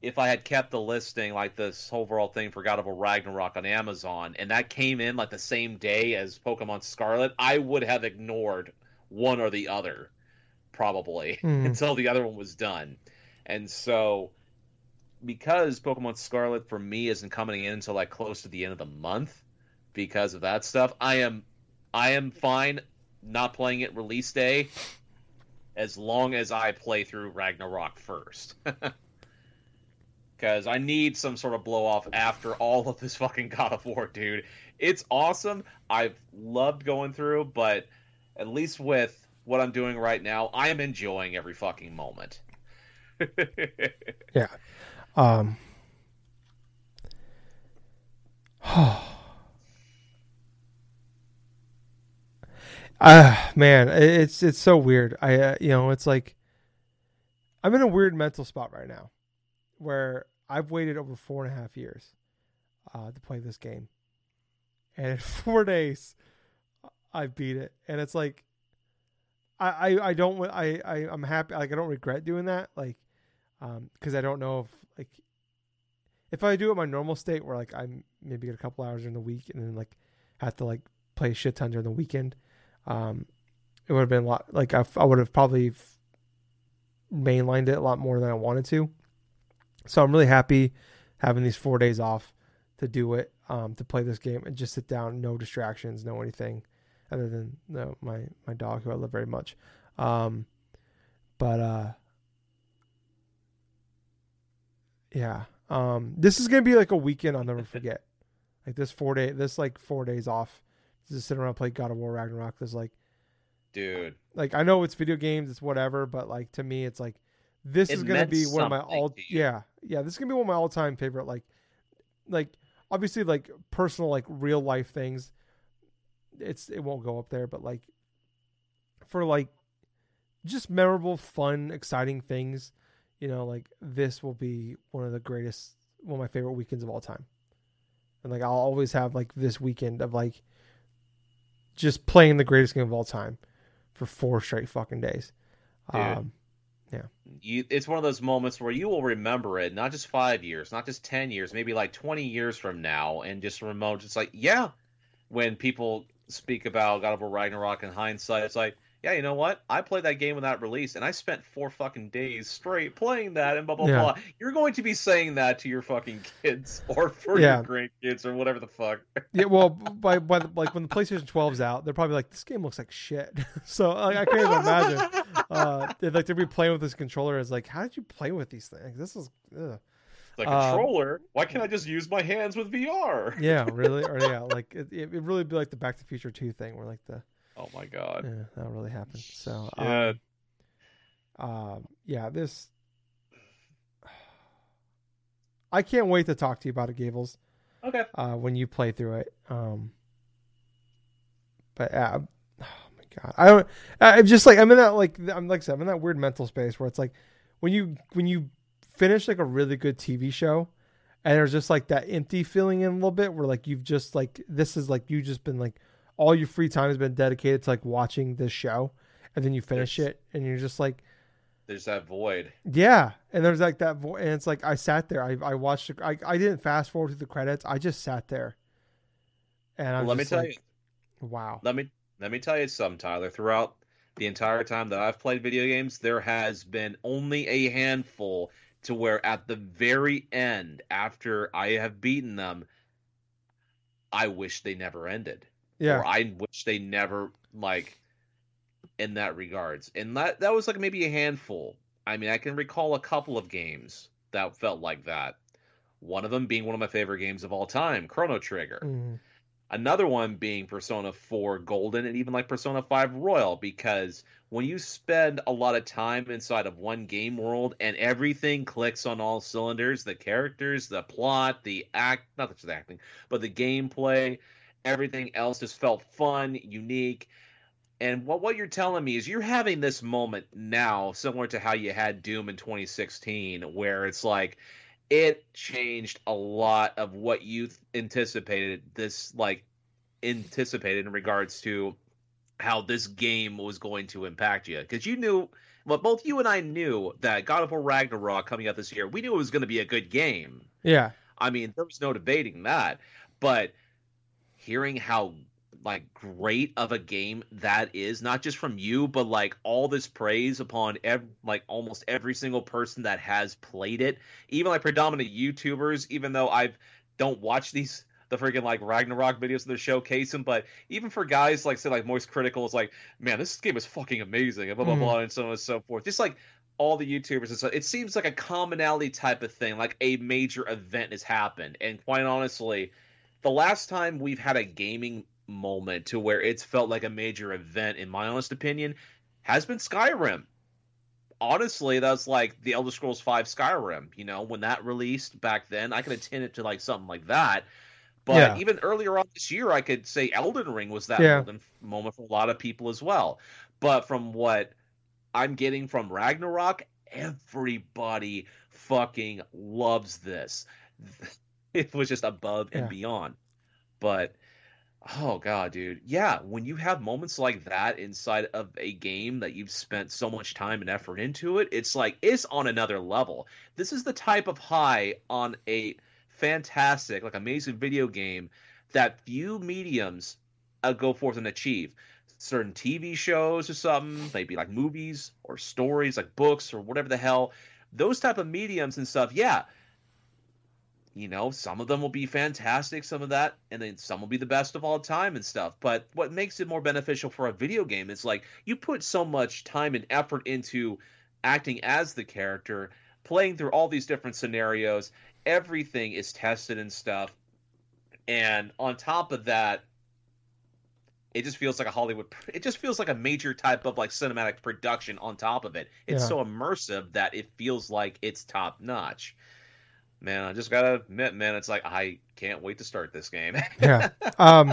if I had kept the listing, like this overall thing for God of War Ragnarok on Amazon, and that came in like the same day as Pokemon Scarlet, I would have ignored one or the other, probably, Hmm. until the other one was done. And so, because Pokemon Scarlet for me isn't coming in until like close to the end of the month, because of that stuff, I am, I am fine not playing it release day, as long as I play through Ragnarok first. Because I need some sort of blow off after all of this fucking God of War, dude. It's awesome. I've loved going through, but at least with what I'm doing right now, I am enjoying every fucking moment. Yeah. Um. Ah, man, it's it's so weird. I uh, you know, it's like I'm in a weird mental spot right now, where I've waited over four and a half years uh, to play this game, and in four days, I beat it, and it's like I I, I don't I, I I'm happy like I don't regret doing that like um because I don't know if like if I do it my normal state where like I'm maybe get a couple hours during the week and then like have to like play shit ton during the weekend, um, it would have been a lot like I, I would have probably mainlined it a lot more than I wanted to. So I'm really happy having these four days off to do it, um, to play this game and just sit down, no distractions, no anything other than no, my my dog who I love very much. Um, but uh, yeah, um, this is gonna be like a weekend I'll never forget. like this four day, this like four days off, to just sit around and play God of War Ragnarok. Is like, Dude, like I know it's video games, it's whatever, but like to me, it's like this It is gonna be one of my all yeah yeah this is gonna be one of my all time favorite like like obviously like personal like real life things. It's it won't go up there, but like for like just memorable, fun, exciting things, you know, like this will be one of the greatest, one of my favorite weekends of all time. And like I'll always have like this weekend of like just playing the greatest game of all time for four straight fucking days. Dude. Um, you, it's one of those moments where you will remember it, not just five years, not just 10 years, maybe like 20 years from now, and just remote. It's like, yeah, when people speak about God of War Ragnarok in hindsight, it's like, yeah, you know what? I played that game when that released, and I spent four fucking days straight playing that, and blah blah Yeah. blah. You're going to be saying that to your fucking kids or for Yeah. your grandkids or whatever the fuck. yeah, well, by, by the, like when the PlayStation 12's out, they're probably like, this game looks like shit. so like, I can't even imagine. Uh, they'd, like they'd be playing with this controller. It's like, how did you play with these things? This is, ugh. the uh, controller. Why can't I just use my hands with VR? yeah, really, or yeah, like it, it would really be like the Back to the Future 2 thing, where like the Oh my god. yeah, that really happened. So Yeah. um, um, yeah, this. I can't wait to talk to you about it, Gables. Okay. uh, when you play through it. Um, but uh, oh my god, I don't. I'm just like I'm in that like I'm like I said, I'm in that weird mental space where it's like when you when you finish like a really good TV show, and there's just like that empty feeling in a little bit where like you've just like this is like you've just been like all your free time has been dedicated to like watching this show, and then you finish There's- it and you're just like There's that void. yeah, and there's like that, void and it's like I sat there. I I watched. The, I I didn't fast forward to the credits. I just sat there, and I Well, let me tell like, you. wow. Let me let me tell you something, Tyler. Throughout the entire time that I've played video games, there has been only a handful to where at the very end, after I have beaten them, I wish they never ended. Yeah, Or I wish they never like in that regards. And that that was like maybe a handful. I mean, I can recall a couple of games that felt like that. One of them being one of my favorite games of all time, Chrono Trigger. Mm. Another one being Persona 4 Golden and even like Persona 5 Royal because when you spend a lot of time inside of one game world and everything clicks on all cylinders, the characters, the plot, the act, not just the acting, but the gameplay, everything else just felt fun, unique. And what what you're telling me is you're having this moment now, similar to how you had Doom in 2016, where it's like it changed a lot of what you anticipated. This like anticipated in regards to how this game was going to impact you, because you knew. Well, both you and I knew that God of War Ragnarok coming out this year, we knew it was going to be a good game. Yeah. I mean, there was no debating that. But hearing how like great of a game that is not just from you but like all this praise upon ev- like almost every single person that has played it. Even like predominant youtubers even though i don't watch these the freaking like ragnarok videos that showcase showcasing, but even for guys like say like Moistcr1tikal is like man this game is fucking amazing and blah blah Mhm. blah and so on and so forth. Just like all the youtubers and so it seems like a commonality type of thing like a major event has happened. And quite honestly the last time we've had a gaming moment to where it's felt like a major event, in my honest opinion, has been Skyrim. Honestly, that's like the Elder Scrolls V Skyrim. You know, when that released back then, I could attend it to like something like that. But Yeah. even earlier on this year, I could say Elden Ring was that Yeah. moment for a lot of people as well. But from what I'm getting from Ragnarok, everybody fucking loves this. It was just above and Yeah. beyond. But oh god, dude. Yeah, when you have moments like that inside of a game that you've spent so much time and effort into it, it's like it's on another level. This is the type of high on a fantastic, like amazing video game that few mediums uh, go forth and achieve. Certain TV shows or something, maybe like movies or stories, like books or whatever the hell. Those type of mediums and stuff, yeah. You know, some of them will be fantastic, some of that, and then some will be the best of all time and stuff. But what makes it more beneficial for a video game is like you put so much time and effort into acting as the character, playing through all these different scenarios, everything is tested and stuff. And on top of that, it just feels like a Hollywood. It just feels like a major type of like cinematic production on top of it. It's Yeah. so immersive that it feels like it's top notch. Man, I just gotta admit, man, it's like I can't wait to start this game. yeah. Um,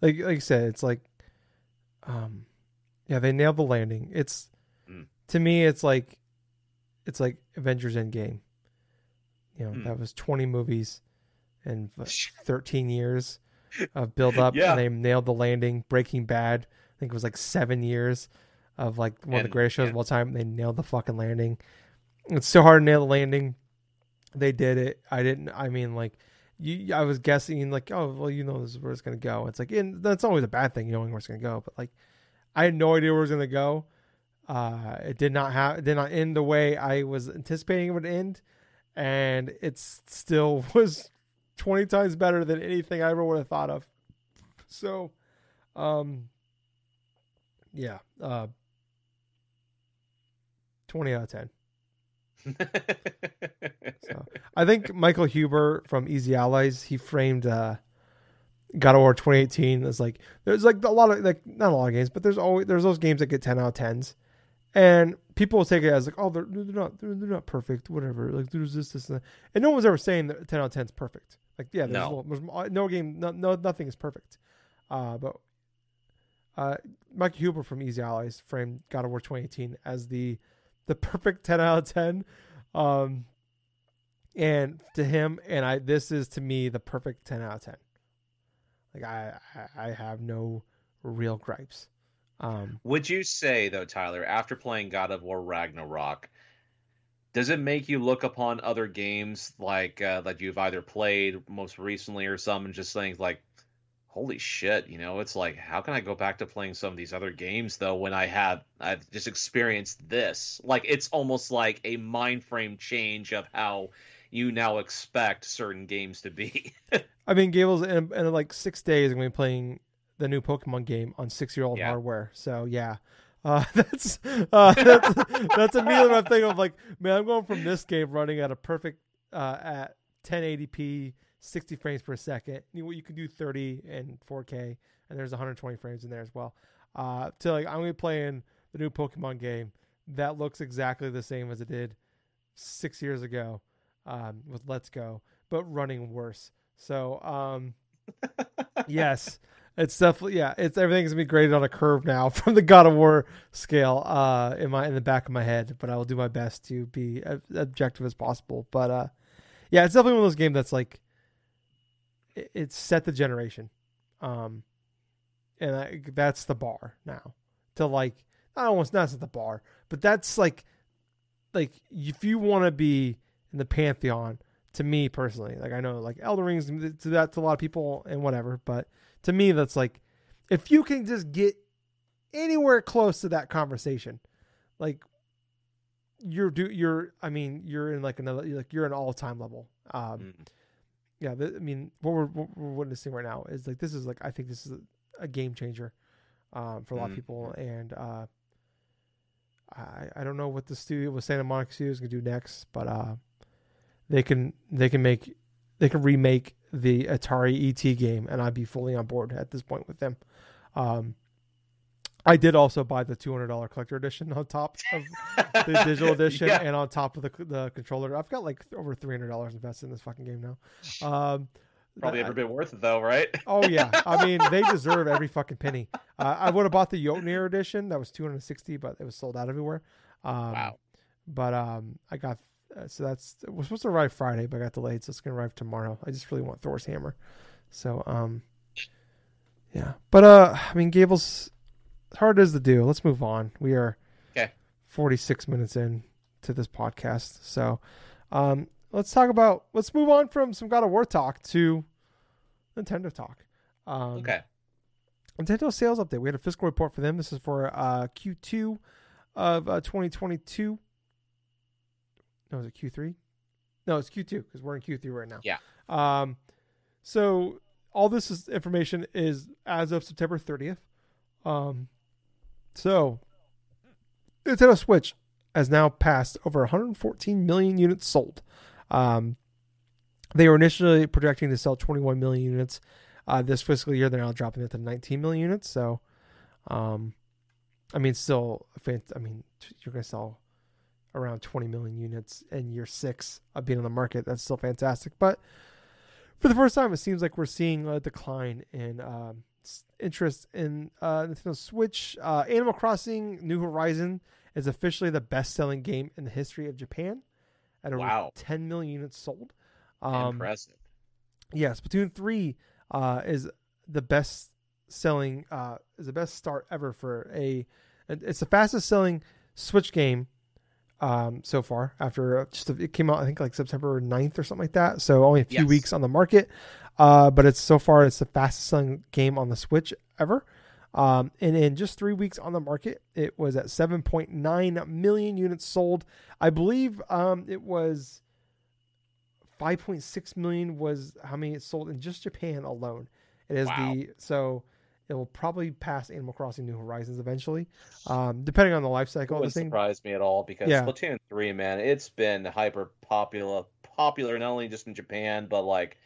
like like I said, it's like, um, yeah, they nailed the landing. It's Mm. to me, it's like, it's like Avengers Endgame. You know, Mm. that was twenty movies and thirteen years of build up, Yeah. and they nailed the landing. Breaking Bad, I think it was like seven years of like one of the greatest shows yeah. of all time. They nailed the fucking landing. It's so hard to nail the landing. They did it. I didn't. I mean, like, you. I was guessing, like, oh, well, you know, this is where it's gonna go. It's like, and that's always a bad thing, knowing where it's gonna go. But like, I had no idea where it was gonna go. Uh, it did not have. It did not end the way I was anticipating it would end, and it still was twenty times better than anything I ever would have thought of. So, um, yeah, uh, twenty out of ten. So I think Michael Huber from Easy Allies he framed uh, God of War 2018 as like there's like a lot of like not a lot of games, but there's always there's those games that get 10 out of 10s, and people will take it as like oh they're they're not they're, they're not perfect whatever like there's this this and, that. and no one's ever saying that 10 out of 10 is perfect like yeah there's, No. there's no game no, no nothing is perfect, uh, but uh, Michael Huber from Easy Allies framed God of War 2018 as the the perfect 10 out of 10 um and to him and i this is to me the perfect 10 out of 10 like i i, have no real gripes. Um Would you say though, Tyler, after playing God of War Ragnarok, does it make you look upon other games like uh, that you've either played most recently or some and just things like, holy shit, you know, it's like how can I go back to playing some of these other games though when I have I've just experienced this? Like it's almost like a mind frame change of how you now expect certain games to be. i mean gables in, in like six days i'm gonna be playing the new pokemon game on six year old Yeah. hardware so yeah Uh, that's uh, that's that's immediately what I'm thinking of. Like, man, I'm going from this game running at a perfect uh, at 1080p, 60 frames per second. You, you can do 30 and 4K, and there's 120 frames in there as well. Uh, to like, I'm gonna be playing the new Pokemon game that looks exactly the same as it did six years ago um, with Let's Go, but running worse. So, um, yes, it's definitely yeah. It's everything's gonna be graded on a curve now from the God of War scale uh, in my in the back of my head. But I will do my best to be as objective as possible. But uh, yeah, it's definitely one of those games that's like it, it's set the generation, um, and I, that's the bar now to like I don't almost not the bar, but that's like like if you want to be in the pantheon to me personally like i know like Elden Ring's to that to a lot of people and whatever but to me that's like if you can just get anywhere close to that conversation like you're do you're i mean you're in like another like you're an all-time level um Mm. Yeah th- i mean what we're, what we're witnessing right now is like this is like i think this is a, a game changer um for a lot of Mm. people and uh I, I don't know what the studio with Santa Monica Studios gonna do next, but uh, they can they can make they can remake the Atari ET game, and I'd be fully on board at this point with them. Um, I did also buy the two hundred dollar collector edition on top of the digital edition, Yeah. and on top of the the controller. I've got like over three hundred dollars invested in this fucking game now. Um, Probably every bit worth it though, right? Oh yeah, I mean they deserve every fucking penny. Uh, I would have bought the Jötnar edition that was 260, but it was sold out everywhere. Um, Wow. But um, I got uh, so that's it was supposed to arrive Friday, but I got delayed, so it's gonna arrive tomorrow. I just really want Thor's hammer, so um, yeah. But uh, I mean Gables, hard as to do. Let's move on. We are Okay. 46 minutes in to this podcast, so um, let's talk about let's move on from some God of War talk to Nintendo talk. Um, Okay. Nintendo sales update. We had a fiscal report for them. This is for uh, Q2 of uh, 2022. No, is it Q3? No, it's Q2 because we're in Q3 right now. Yeah. Um, so all this is information is as of September 30th. Um, so Nintendo Switch has now passed over 114 million units sold. Um, they were initially projecting to sell 21 million units uh, this fiscal year. They're now dropping it to 19 million units. So, um, I mean, still, I mean, you're going to sell around 20 million units in year six of being on the market. That's still fantastic. But for the first time, it seems like we're seeing a decline in um, interest in uh, Nintendo Switch. Uh, Animal Crossing New Horizon is officially the best selling game in the history of Japan at over Wow. 10 million units sold. Um, Impressive. yeah, Splatoon three uh, is the best selling uh, is the best start ever for a. It's the fastest selling Switch game um, so far. After uh, just it came out, I think like September 9th or something like that. So only a few Yes. weeks on the market, uh, but it's so far it's the fastest selling game on the Switch ever. Um, and in just three weeks on the market, it was at 7.9 million units sold. I believe um, it was 5.6 million was how many it sold in just Japan alone. It is Wow. the so it will probably pass Animal Crossing New Horizons eventually, um, depending on the life It cycle of the wouldn't surprise me at all because Yeah. Splatoon 3, man, it's been hyper popular, popular not only just in Japan, but like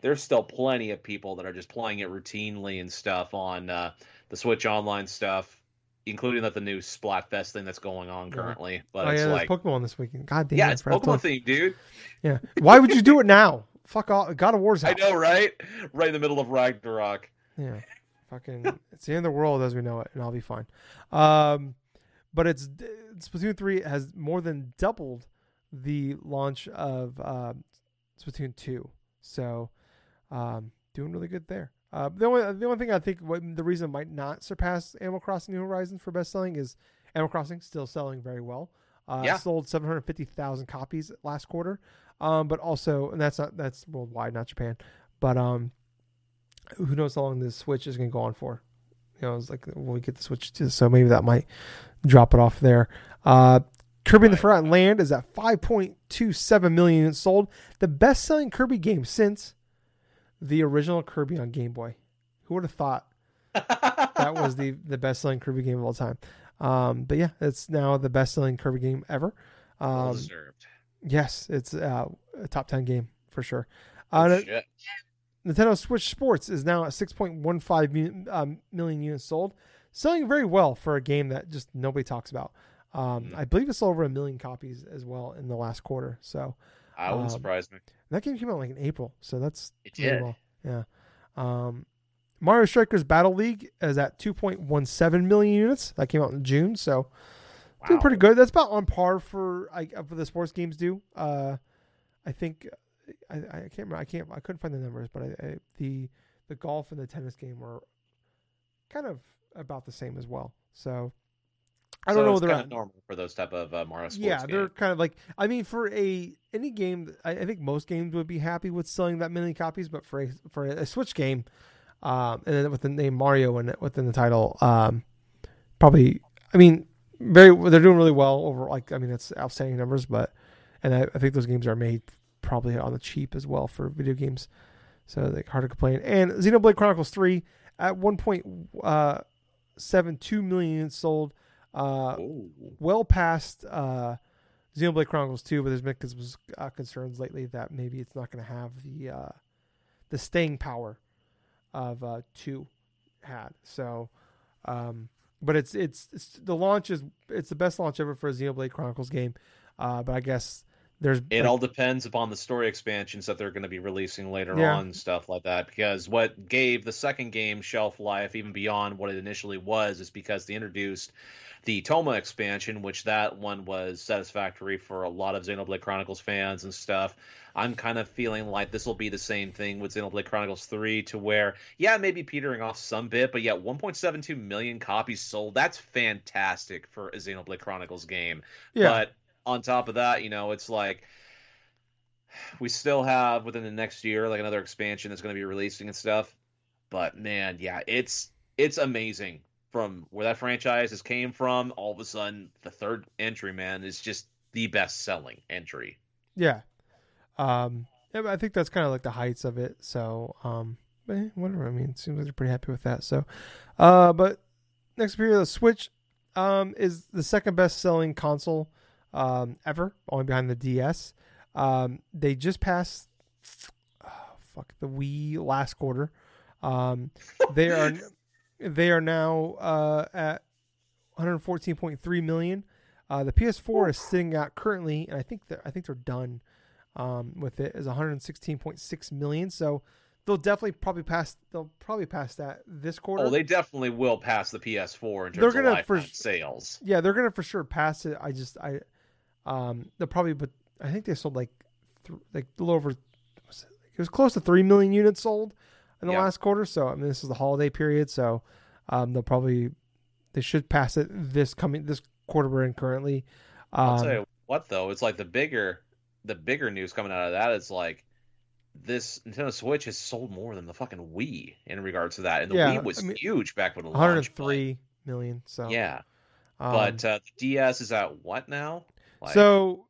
there's still plenty of people that are just playing it routinely and stuff on uh, the Switch Online stuff, including that the new Splatfest thing that's going on currently. But oh it's yeah, like, Pokemon this weekend. God damn, yeah, I it's Pokemon theme, dude. Yeah, why would you do it now? Fuck all. God of War's out. I know, right? Right in the middle of Ragnarok. Yeah, fucking. it's the end of the world as we know it, and I'll be fine. Um, but it's Splatoon three has more than doubled the launch of um, Splatoon two. So, um, doing really good there. Uh, the only the only thing I think what, the reason it might not surpass Animal Crossing New Horizons for best selling is Animal Crossing still selling very well. Uh, Yeah. sold seven hundred fifty thousand copies last quarter. Um, but also, and that's not that's worldwide, not Japan. But um, who knows how long this Switch is going to go on for? You know, it's like when we get the Switch, to, so maybe that might drop it off there. Uh, Kirby and the Right. Forgotten Land is at 5.27 million sold, the best-selling Kirby game since the original Kirby on Game Boy. Who would have thought that was the the best-selling Kirby game of all time? Um, but yeah, it's now the best-selling Kirby game ever. Well Um, deserved. yes, it's uh, a top ten game for sure. Uh. Nintendo Switch Sports is now at 6.15 mi- um, million units sold, selling very well for a game that just nobody talks about. Um, Mhm. I believe it sold over a million copies as well in the last quarter. So I wouldn't um, surprise me. that game came out like in April, so that's It really did. well. Yeah. Um, Mario Strikers Battle League is at 2.17 million units. That came out in June, so doing pretty good. That's about on par for I for the sports games do. Uh, I think I, I can't remember. I can't. I couldn't find the numbers, but I, I, the the golf and the tennis game were kind of about the same as well. So I don't So know it's they're kinda normal for those type of uh, Mario sports Yeah, they're games. kind of like. I mean, for a any game, I, I think most games would be happy with selling that many copies. But for a, for a Switch game, um, and then with the name Mario in it, within the title, um, probably. I mean, very. They're doing really well over. Like, I mean, that's outstanding numbers. But and I, I think those games are made probably on the cheap as well for video games, so like hard to complain. And Xenoblade Chronicles Three at one point uh, seven two million sold. Uh, well past uh, Xenoblade Chronicles 2, but there's been uh, concerns lately that maybe it's not going to have the uh, the staying power of uh, 2 had. So, um, but it's, it's it's the launch is it's the best launch ever for a Xenoblade Chronicles game. Uh, but I guess there's It like, all depends upon the story expansions that they're going to be releasing later Yeah. on, stuff like that. Because what gave the second game shelf life even beyond what it initially was is because they introduced the Torna expansion, which that one was satisfactory for a lot of Xenoblade Chronicles fans and stuff. I'm kind of feeling like this will be the same thing with Xenoblade Chronicles 3 to where, yeah, maybe petering off some bit, but yeah, 1.72 million copies sold. That's fantastic for a Xenoblade Chronicles game. yeah But on top of that, you know, it's like we still have within the next year like another expansion that's going to be releasing and stuff. But man, yeah, it's it's amazing from where that franchise has came from. All of a sudden, the third entry, man, is just the best selling entry. yeah. Um, yeah, I think that's kind of like the heights of it. So, um, whatever. I mean, it seems like they're pretty happy with that. So, uh, but next period, the Switch, um, is the second best selling console, um, ever, only behind the DS. Um, they just passed, oh, fuck the Wii last quarter. Um, they are, they are now, uh, at 114.3 million. Uh, the PS4 is sitting at currently, and I think that I think they're done um, with it is 116.6 million. So they'll definitely probably pass. They'll probably pass that this quarter. Oh, they definitely will pass the PS4 in They're terms gonna of for- sales. yeah, they're gonna for sure pass it. I just I um they'll probably but I think they sold like th- like a little over was it, it was close to three million units sold in the Yeah. last quarter. So I mean this is the holiday period, so um they'll probably they should pass it this coming this quarter we're in currently. Um, I'll tell you what, though, it's like the bigger the bigger news coming out of that is like this Nintendo Switch has sold more than the fucking Wii in regards to that, and the Yeah, Wii was I mean, huge back when it launched. but- 103 million. So Yeah, um, but uh, the DS is at what now? Like, so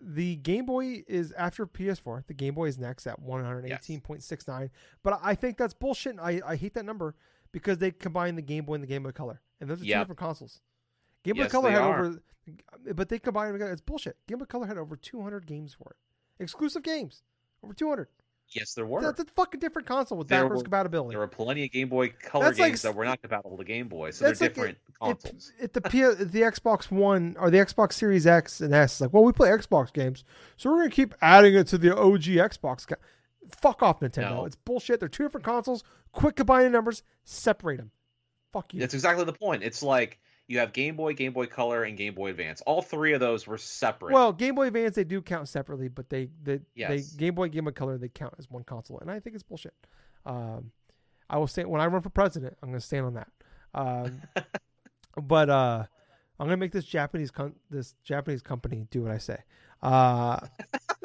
the Game Boy is after PS4. The Game Boy is next at 118.69. But I think that's bullshit. I, I hate that number because they combine the Game Boy and the Game Boy Color, and those are two Yep. different consoles. Game Boy Yes, Color had are. over, but they combine them together. It's bullshit. Game Boy Color had over 200 games for it, exclusive games, over 200. Yes, there were. That's a fucking different console with There backwards were- compatibility. There were plenty of Game Boy Color That's games s- that were not compatible to Game Boy, so they're like different If, consoles. if the P- the Xbox One or the Xbox Series X and S, like, well, we play Xbox games, so we're gonna keep adding it to the OG Xbox. Ga- Fuck off, Nintendo. No. It's bullshit. They're two different consoles. Quit combining numbers. Separate them. Fuck you. That's exactly the point. It's like you have Game Boy, Game Boy Color, and Game Boy Advance. All three of those were separate. well, Game Boy Advance they do count separately, but they they, Yes. they Game Boy Game Boy Color they count as one console, and I think it's bullshit. Um, I will stand when I run for president. I'm gonna stand on that. Um, but uh, I'm gonna make this Japanese con- this Japanese company do what I say. Uh,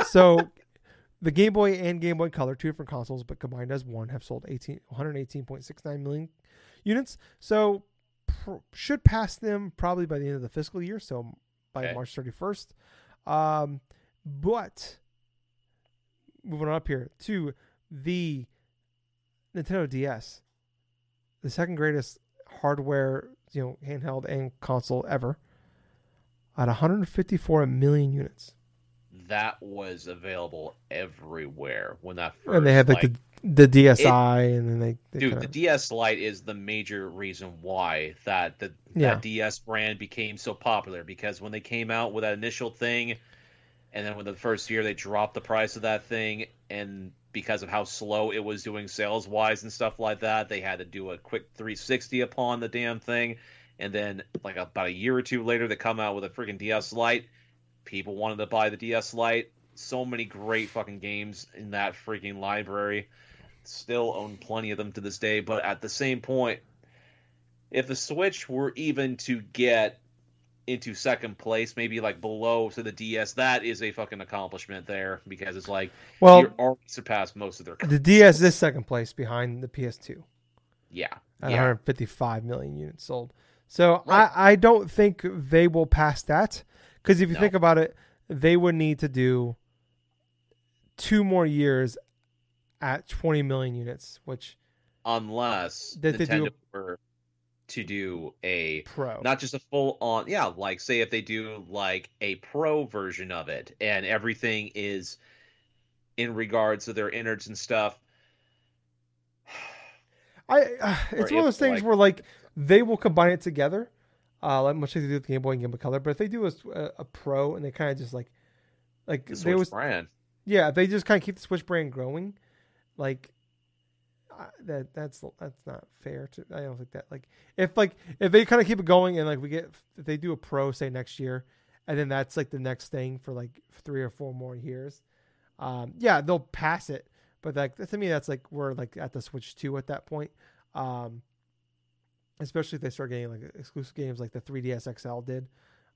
so the Game Boy and Game Boy Color, two different consoles, but combined as one, have sold 18, 118.69 million units. So pr- should pass them probably by the end of the fiscal year. So by Okay. March 31st. Um, but moving on up here to the Nintendo DS, the second greatest hardware you know handheld and console ever at 154 million units. That was available everywhere when that first. and they had like, like the the DSi, and then they, they Dude, kinda- the DS Lite is the major reason why that the Yeah. that DS brand became so popular because when they came out with that initial thing, and then with the first year they dropped the price of that thing, and because of how slow it was doing sales wise and stuff like that, they had to do a quick 360 upon the damn thing, and then like about a year or two later they come out with a freaking DS Lite. People wanted to buy the DS Lite. So many great fucking games in that freaking library still own plenty of them to this day. But at the same point, if the Switch were even to get into second place, maybe like below to the DS, that is a fucking accomplishment there because it's like well, you're already surpassed most of their. the DS is second place behind the PS2 Yeah, at yeah, 155 million units sold. So Right. I, I don't think they will pass that because if you No. think about it, they would need to do two more years at 20 million units, which unless That they do Nintendo were to do a pro. not just a full on yeah like say if they do like a pro version of it and everything is in regards to their innards and stuff I uh, it's one of those things like- where like they will combine it together, uh, like much like they do with Game Boy and Game Boy Color. But if they do a, a, a Pro and they kind of just like like the they Switch was brand yeah they just kind of keep the Switch brand growing, like that that's that's not fair to I don't think that like if like if they kind of keep it going and like we get if they do a Pro say next year, and then that's like the next thing for like three or four more years, um yeah they'll pass it. But like to me, that's like we're like at the Switch two at that point. Um, especially if they start getting like exclusive games like the 3DS XL did,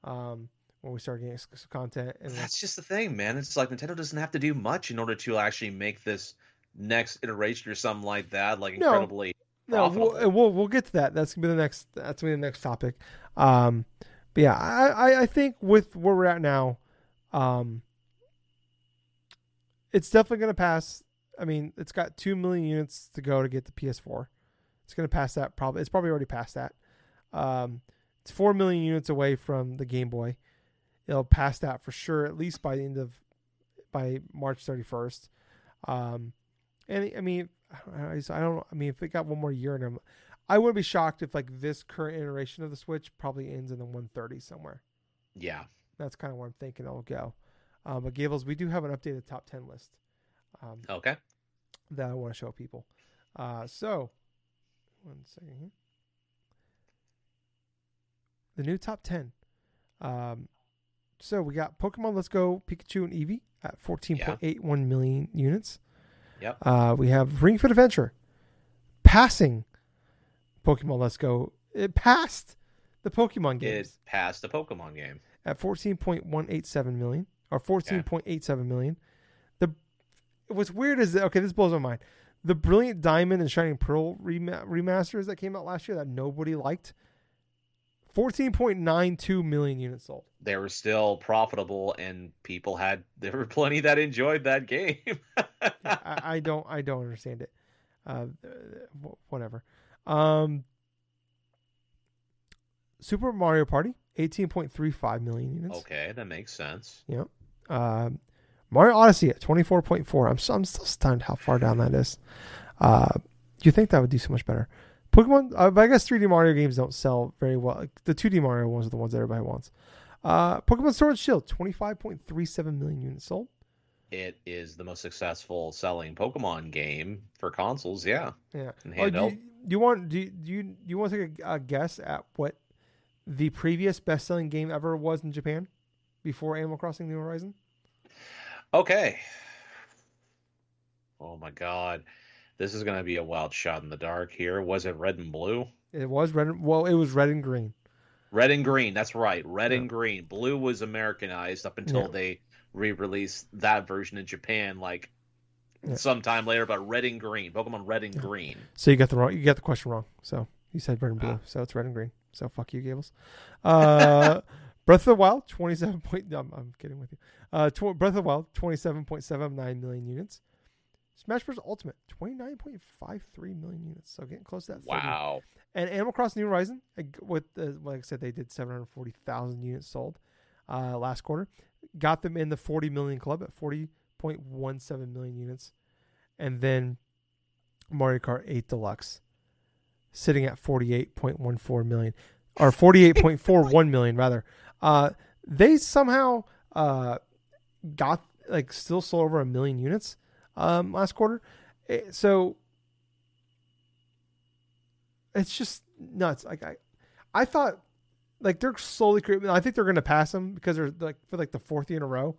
um, when we start getting exclusive content. And like, That's just the thing, man. It's like Nintendo doesn't have to do much in order to actually make this next iteration or something like that like No. incredibly. no, we'll, we'll we'll get to that. That's gonna be the next. That's gonna be the next topic. Um, but yeah, I, I I think with where we're at now, um, it's definitely gonna pass. I mean, it's got two million units to go to get the PS4. It's gonna pass that. Probably, it's probably already past that. Um, it's four million units away from the Game Boy. It'll pass that for sure, at least by the end of by March thirty first. Um, and I mean, I I don't. I mean, if it got one more year in them, I wouldn't be shocked if like this current iteration of the Switch probably ends in the 130 somewhere. Yeah. That's kind of where I'm thinking it'll go. Um, but Gables, we do have an updated top 10 list um, Okay. that I want to show people. Uh, so, one second here. The new top 10. Um, so we got Pokemon Let's Go Pikachu and Eevee at 14.81 million units. Yep. Uh, we have Ring Fit Adventure passing Pokemon Let's Go. It passed the Pokemon game. It passed the Pokemon game. at 14.187 million or 14.87 million. The what's weird is that okay, this blows my mind. The Brilliant Diamond and Shining Pearl remasters that came out last year that nobody liked. 14.92 million units sold. They were still profitable, and people had there were plenty that enjoyed that game. I, I don't I don't understand it. Uh, whatever. Um, Super Mario Party 18.35 million units. okay, that makes sense. Um, Mario Odyssey at 24.4. I'm, so, I'm still stunned how far down that is. Uh, you think that would do so much better? Pokemon, uh, but I guess 3D Mario games don't sell very well. Like, the 2D Mario ones are the ones that everybody wants. Uh, Pokemon Sword and Shield, 25.37 million units sold. It is the most successful selling Pokemon game for consoles. Yeah, Yeah. and Oh, do, you, do you want do you, do you, do you want to take a, a guess at what the previous best selling game ever was in Japan before Animal Crossing New Horizon? Okay. Oh my God, this is gonna be a wild shot in the dark here. Was it red and blue? It was red. and- Well, it was red and green. Red and green. That's right. Red Yeah. and green. Blue was Americanized up until Yeah. they re-released that version in Japan, like Yeah. sometime later. But red and green. Pokemon Red and. Green. So you got the wrong. You got the question wrong. So you said red and blue. Ah. So it's red and green. So fuck you, Gables. Uh, Breath of the Wild, twenty-seven point. No, I'm, I'm kidding with you. Uh, tw- Breath of the Wild, twenty-seven point seven nine million units. Smash Bros. Ultimate, 29.53 million units. So getting close to that. 30. Wow. And Animal Crossing New Horizon, with the, like I said, they did 740,000 units sold uh, last quarter. Got them in the 40 million club at 40.17 million units. And then Mario Kart 8 Deluxe sitting at 48.14 million or 48.41 million rather. Uh, they somehow uh, got like still sold over a million units um, last quarter. Eh, so it's just nuts. Like I, I thought like they're slowly creeping. I think they're going to pass them because they're like for like the fourth year in a row,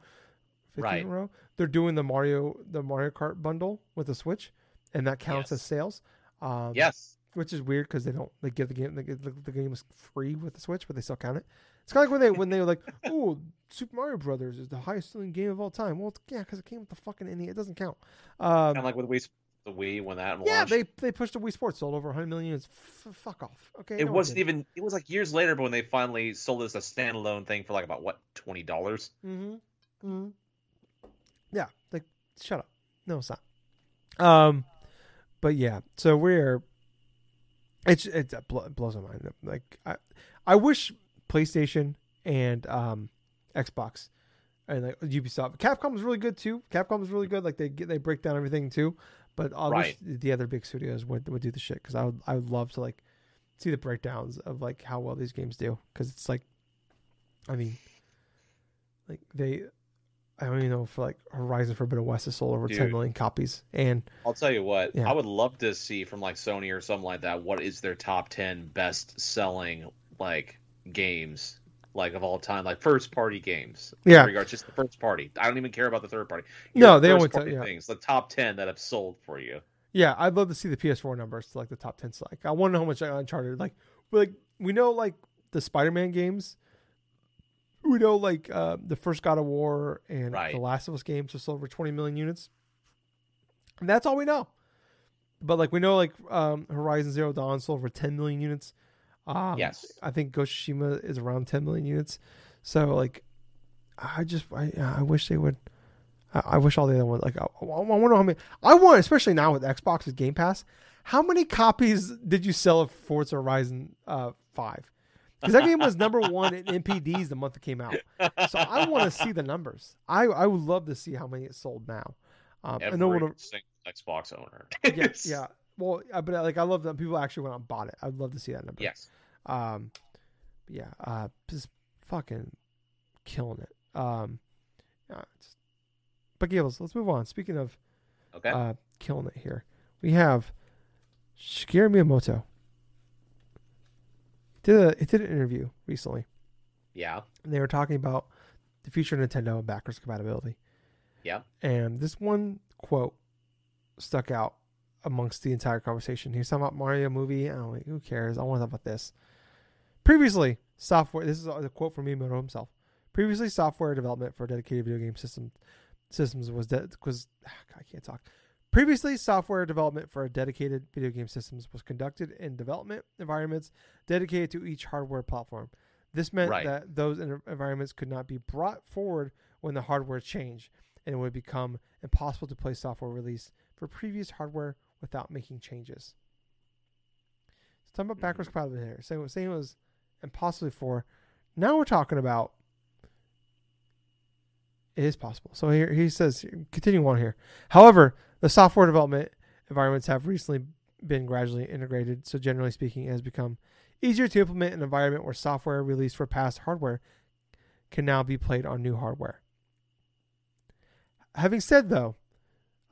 fifth Right. year in a row. They're doing the Mario the Mario Kart bundle with the Switch, and that counts Yes. as sales. Um, Yes. which is weird because they don't they give the game give the, the game is free with the Switch, but they still count it. It's kind of like when they when they were like, "Oh, Super Mario Brothers is the highest selling game of all time." Well, yeah, because it came with the fucking NES. It doesn't count. Um, Kind of like with Wii, the Wii when that yeah, launched. they they pushed the Wii Sports sold over 100 million units. F- fuck off. Okay, it no wasn't even. It was like years later, but when they finally sold this a standalone thing for like about what twenty dollars. Mm-hmm. mm-hmm. Yeah, like shut up. No, it's not. Um, but yeah, so we're it's it blows my mind. Like I, I wish PlayStation and um Xbox and like Ubisoft, Capcom was really good too. Capcom was really good. Like they get they break down everything too. But I Right. wish the other big studios would would do the shit because I would I would love to like see the breakdowns of like how well these games do because it's like, I mean, like they. I don't even know if like Horizon Forbidden West has sold over 10 Dude. million copies, and I'll tell you what. Yeah. I would love to see from like Sony or something like that. What is their top ten best selling like games like of all time, like first party games? Yeah. In regards just the first party. I don't even care about the third party. No, they only tell- party yeah. things. The top ten that have sold for you. Yeah, I'd love to see the PS4 numbers to like the top ten. Like, I want to know how much Uncharted. Like, we like we know like the Spider-Man games. We know like uh, the first God of War and Right. the Last of Us games just sold over 20 million units. And that's all we know. But like we know like um, Horizon Zero Dawn sold over 10 million units. Um, Yes. I think of Tsushima is around 10 million units. So like, I just I I wish they would. I, I wish all the other ones like I, I wonder how many. I want especially now with Xbox with Game Pass. How many copies did you sell of Forza Horizon uh, Five? Because that game was number one in NPDs the month it came out. So I want to see the numbers. I I would love to see how many it sold now. Um, I Every know what. single Xbox owner. Yeah, yeah. Well, uh, but like I love that people actually went out and bought it. I'd love to see that number. Yes. Um, yeah, uh, just fucking killing it. Um, yeah, it's, but Gables, let's move on. Speaking of Okay. uh, killing it here, we have Shigeru Miyamoto. Did a he did an interview recently, yeah. and they were talking about the future of Nintendo and backwards compatibility. Yeah. And this one quote stuck out amongst the entire conversation. He was talking about Mario movie. I don't know, who cares? I want to talk about this. Previously, software. This is a quote from Miyamoto himself. Previously, software development for dedicated video game system systems was de- was I can't talk. Previously, software development for dedicated video game systems was conducted in development environments dedicated to each hardware platform. This meant Right. that those environments could not be brought forward when the hardware changed, and it would become impossible to play software released for previous hardware without making changes. So talking about backwards compatibility here. Saying, saying it was impossible for. Now we're talking about it is possible. So here he says, continue on here. However, the software development environments have recently been gradually integrated. So generally speaking, it has become easier to implement an environment where software released for past hardware can now be played on new hardware. Having said though,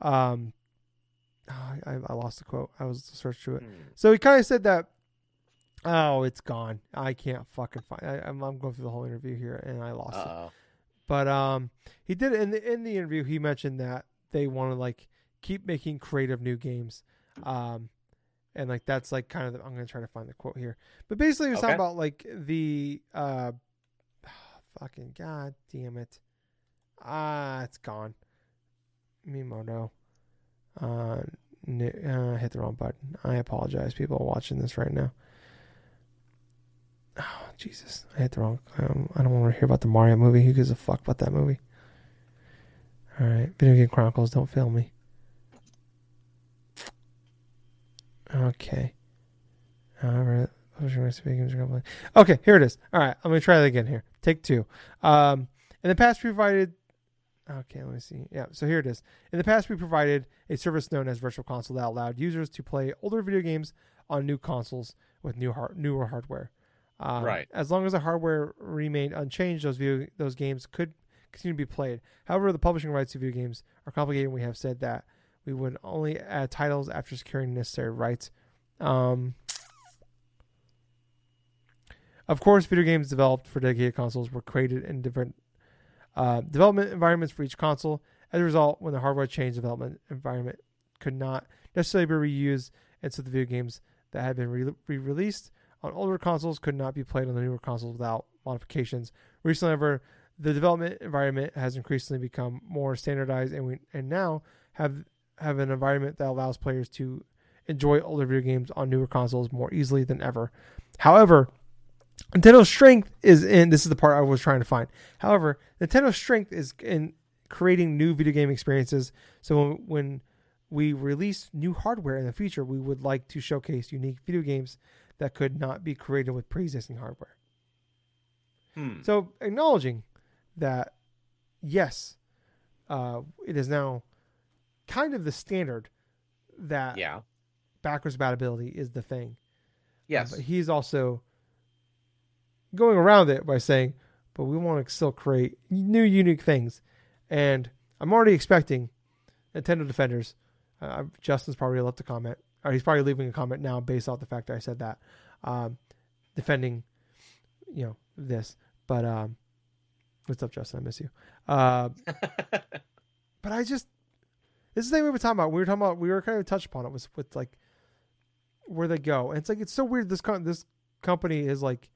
um, I, I lost the quote. I was searching through it. Hmm. So he kind of said that, oh, it's gone. I can't fucking find. I, I'm, I'm going through the whole interview here, and I lost it. Uh-oh. But um, he did in the in the interview. He mentioned that they want to like keep making creative new games, um, and like that's like kind of. The, I'm gonna try to find the quote here. But basically, he was talking about like the uh, fucking god damn it, ah, it's gone. Miyamoto, uh, uh, hit the wrong button. I apologize, people watching this right now. Oh, Jesus. I hit the wrong. Um, I don't want to hear about the Mario movie. Who gives a fuck about that movie? All right. Video Game Chronicles, don't fail me. Okay. All right. Okay, here it is. All right. I'm going to try that again here. Take two. Um, in the past, we provided Okay, let me see. Yeah, so here it is. In the past, we provided a service known as Virtual Console that allowed users to play older video games on new consoles with new hard, newer hardware. Um, Right. As long as the hardware remained unchanged, those video, those games could continue to be played. However, the publishing rights to video games are complicated. and We have said that we would only add titles after securing necessary rights. Um, of course, video games developed for dedicated consoles were created in different uh, development environments for each console. As a result, when the hardware changed, development environment could not necessarily be reused, and so the video games that had been re released on older consoles could not be played on the newer consoles without modifications. Recently, however, the development environment has increasingly become more standardized, and we and now have have an environment that allows players to enjoy older video games on newer consoles more easily than ever. However, Nintendo's strength is in this is the part I was trying to find. However, Nintendo's strength is in creating new video game experiences. So when we release new hardware in the future, we would like to showcase unique video games that could not be created with pre-existing hardware. Hmm. So acknowledging that, yes, uh, it is now kind of the standard that Yeah. backwards compatibility is the thing. Yes. But he's also going around it by saying, but we want to still create new, unique things. And I'm already expecting Nintendo Defenders. Uh, Justin's probably left a comment, or he's probably leaving a comment now based off the fact that I said that. Um, defending, you know, this. But um, what's up, Justin? I miss you. Uh, but I just this is the thing we were talking about. We were talking about we were kind of touched upon it was with like where they go. And it's like it's so weird. This this company is like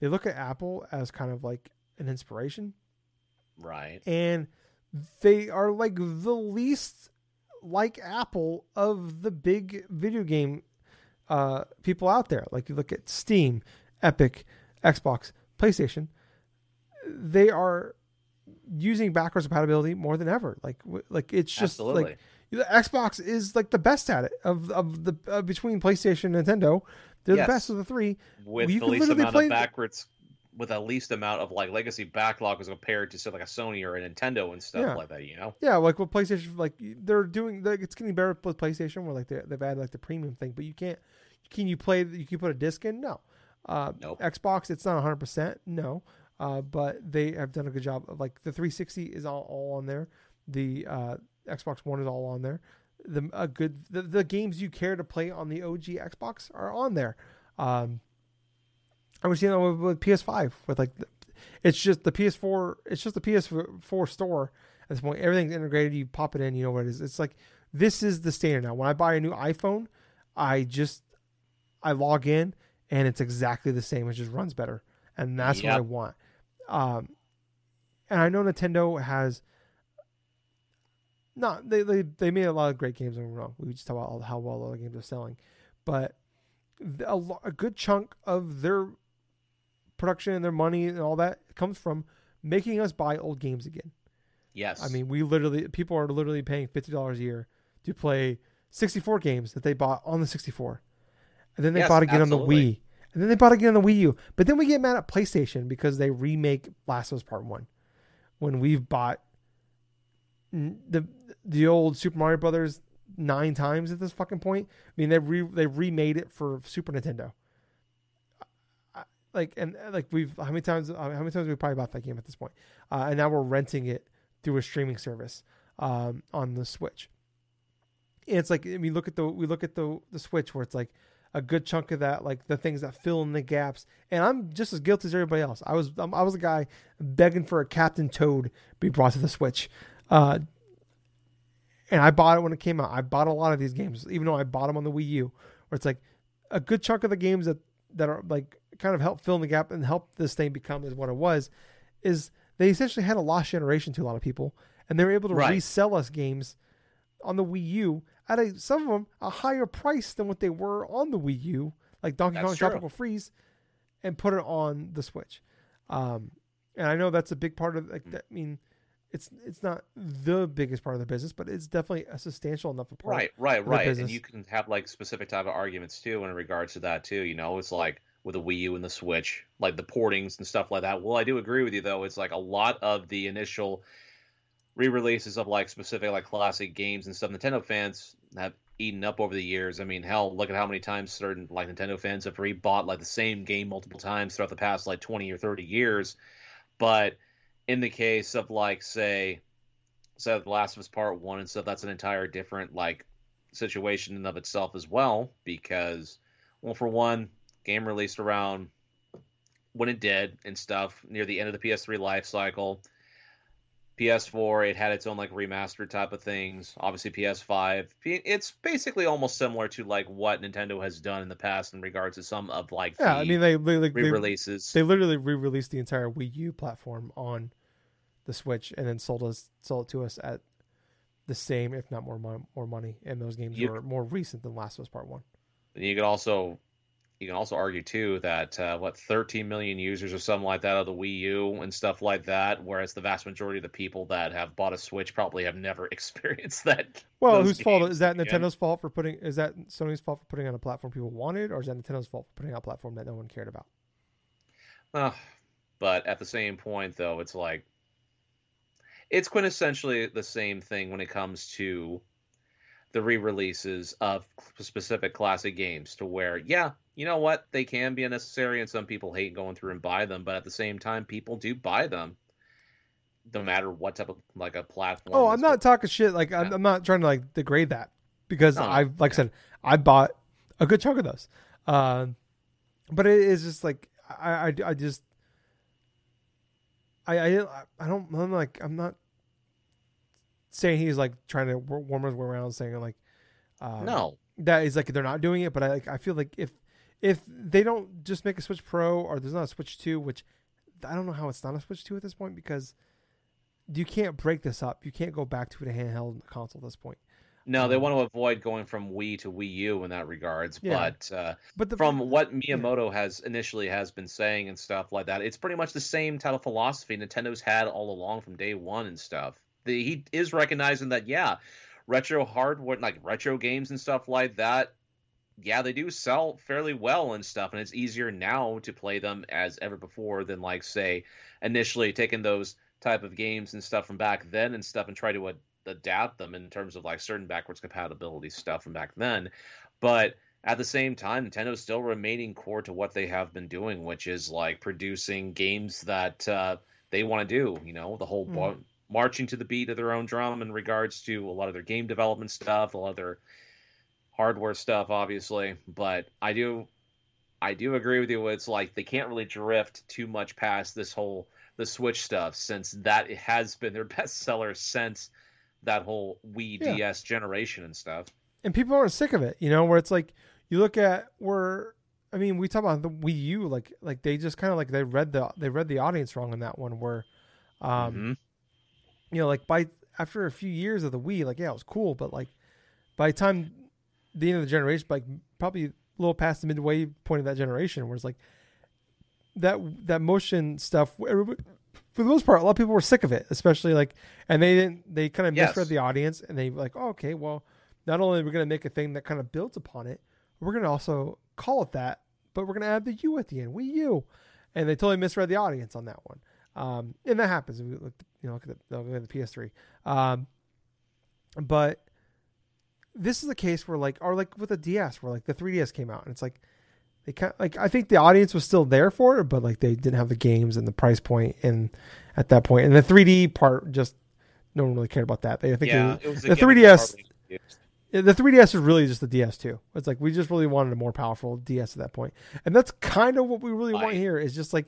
they look at Apple as kind of like an inspiration, right. and they are like the least like Apple of the big video game uh, people out there. Like you look at Steam, Epic, Xbox, PlayStation. They are using backwards compatibility more than ever. Like like it's just Absolutely. like the Xbox is like the best at it of of the uh, between PlayStation and Nintendo. They're Yes. the best of the three. with you the least amount of backwards with the least amount of like legacy backlog as compared to say like a Sony or a Nintendo and stuff Yeah. like that, you know? Yeah, like with PlayStation, like they're doing, like it's getting better with PlayStation, where like they, they've added like the premium thing, but you can't. Can you play? You can put a disc in? No. Uh, Nope. Xbox, it's not 100. percent No. Uh, but they have done a good job of like the 360 is all, all on there. The uh, Xbox One is all on there. The a good the, the games you care to play on the OG Xbox are on there. Um, I was seeing that with, with PS5 with like the, it's just the PS4. It's just the PS4 store at this point. Everything's integrated. You pop it in. You know what it is. It's like this is the standard now. When I buy a new iPhone, I just I log in and it's exactly the same. It just runs better, and that's what I want. Um, and I know Nintendo has not they, they they made a lot of great games. Don't wrong. We just talk about all- how well all the games are selling, but a, lo- a good chunk of their production and their money and all that comes from making us buy old games again. Yes. I mean, we literally people are literally paying fifty dollars a year to play sixty four games that they bought on the sixty four, and then they Yes, bought again on the Wii, and then they bought again on the Wii U. But then we get mad at PlayStation because they remake Last of Us Part One, when we've bought the the old Super Mario Brothers nine times at this fucking point. I mean, they re, they remade it for Super Nintendo. Like and like we've how many times how many times we probably bought that game at this point, uh, and now we're renting it through a streaming service um, on the Switch. And it's like I mean, look at the we look at the the Switch where it's like a good chunk of that, like the things that fill in the gaps. And I'm just as guilty as everybody else. I was I was a guy begging for a Captain Toad be brought to the Switch, uh, and I bought it when it came out. I bought a lot of these games, even though I bought them on the Wii U, where it's like a good chunk of the games that that are like kind of help fill in the gap and help this thing become is what it was. Is they essentially had a lost generation to a lot of people, and they were able to Right. resell us games on the Wii U at a some of them a higher price than what they were on the Wii U, like Donkey Kong. Tropical Freeze, and put it on the Switch. Um, and I know that's a big part of like that. I mean, it's it's not the biggest part of the business, but it's definitely a substantial enough part. Right, right, right. And you can have like specific type of arguments too in regards to that too. You know, it's like with the Wii U and the Switch, like the portings and stuff like that. Well, I do agree with you though. It's like a lot of the initial re-releases of like specific like classic games and stuff. Nintendo fans have eaten up over the years. I mean, hell, look at how many times certain like Nintendo fans have rebought like the same game multiple times throughout the past like twenty or thirty years. But in the case of like say, say The Last of Us Part One and stuff, that's an entire different like situation in of itself as well because well for one game released around when it did and stuff near the end of the ps3 life cycle. Ps4 it had its own like remastered type of things. Obviously ps5 it's basically almost similar to like what nintendo has done in the past in regards to some of like Yeah, the I mean they they, like, they re-releases. they literally re-released the entire Wii U platform on the Switch and then sold us sold it to us at the same, if not more mon- more money. And those games You- were more recent than Last of Us Part One. And you could also you can also argue too that uh, what 13 million users or something like that of the Wii U and stuff like that, whereas the vast majority of the people that have bought a Switch probably have never experienced that. Well, whose fault is that? again. Nintendo's fault for putting? Is that Sony's fault for putting on a platform people wanted, or is that Nintendo's fault for putting out a platform that no one cared about? Uh, but at the same point, though, it's like it's quintessentially the same thing when it comes to the re-releases of specific classic games. To where, yeah, you know what, they can be unnecessary, and some people hate going through and buy them. But at the same time, people do buy them, no matter what type of like a platform. Oh, I'm not talking shit. Like I'm, Yeah. I'm not trying to like degrade that because No, no, I, like I said, I bought a good chunk of those. Um, but it is just like I, I, I just, I, I, I don't, I'm like, I'm not saying he's like trying to warm his way around saying like, um, No, that is like they're not doing it. But I, like, I feel like if, if they don't just make a Switch Pro or there's not a Switch Two, which I don't know how it's not a Switch Two at this point because you can't break this up. You can't go back to a handheld console at this point. No, they Um, want to avoid going from Wii to Wii U in that regards. Yeah. But uh, But the, from what Miyamoto has initially has been saying and stuff like that, it's pretty much the same type of philosophy Nintendo's had all along from day one and stuff. The, he is recognizing that yeah, retro hardware like retro games and stuff like that, yeah, they do sell fairly well and stuff, and it's easier now to play them as ever before than like say initially taking those type of games and stuff from back then and stuff and try to ad- adapt them in terms of like certain backwards compatibility stuff from back then. But at the same time, Nintendo's still remaining core to what they have been doing, which is like producing games that uh, they want to do. You know, the whole Mm. bar- marching to the beat of their own drum in regards to a lot of their game development stuff, a lot of their hardware stuff, obviously. But I do, I do agree with you. It's like they can't really drift too much past this whole the Switch stuff, since that has been their best seller since that whole Wii Yeah. DS generation and stuff. and people aren't sick of it, you know, where it's like you look at where I mean, we talk about the Wii U, like like they just kind of like they read the they read the audience wrong in that one, where, um, Mhm. you know, like by after a few years of the Wii, like yeah, it was cool, but like by the time the end of the generation, like probably a little past the midway point of that generation, where it's like that that motion stuff. Everybody, for the most part, a lot of people were sick of it, especially like, and they didn't. They kind of Yes. misread the audience, and they were like, oh, okay, well, not only are we going to make a thing that kind of builds upon it, we're going to also call it that, but we're going to add the U at the end, Wii U, and they totally misread the audience on that one. Um, and that happens. We look, you know, look at the, look at the PS3. Um, but this is a case where like, or like with the DS, where like the 3DS came out, and it's like they kind like I think the audience was still there for it, but like they didn't have the games and the price point, and at that point, and the 3D part just no one really cared about that. They I think yeah, they, the a 3DS that probably used. yeah, the 3DS is really just the DS2. It's like we just really wanted a more powerful DS at that point, and that's kind of what we really want here. Is just like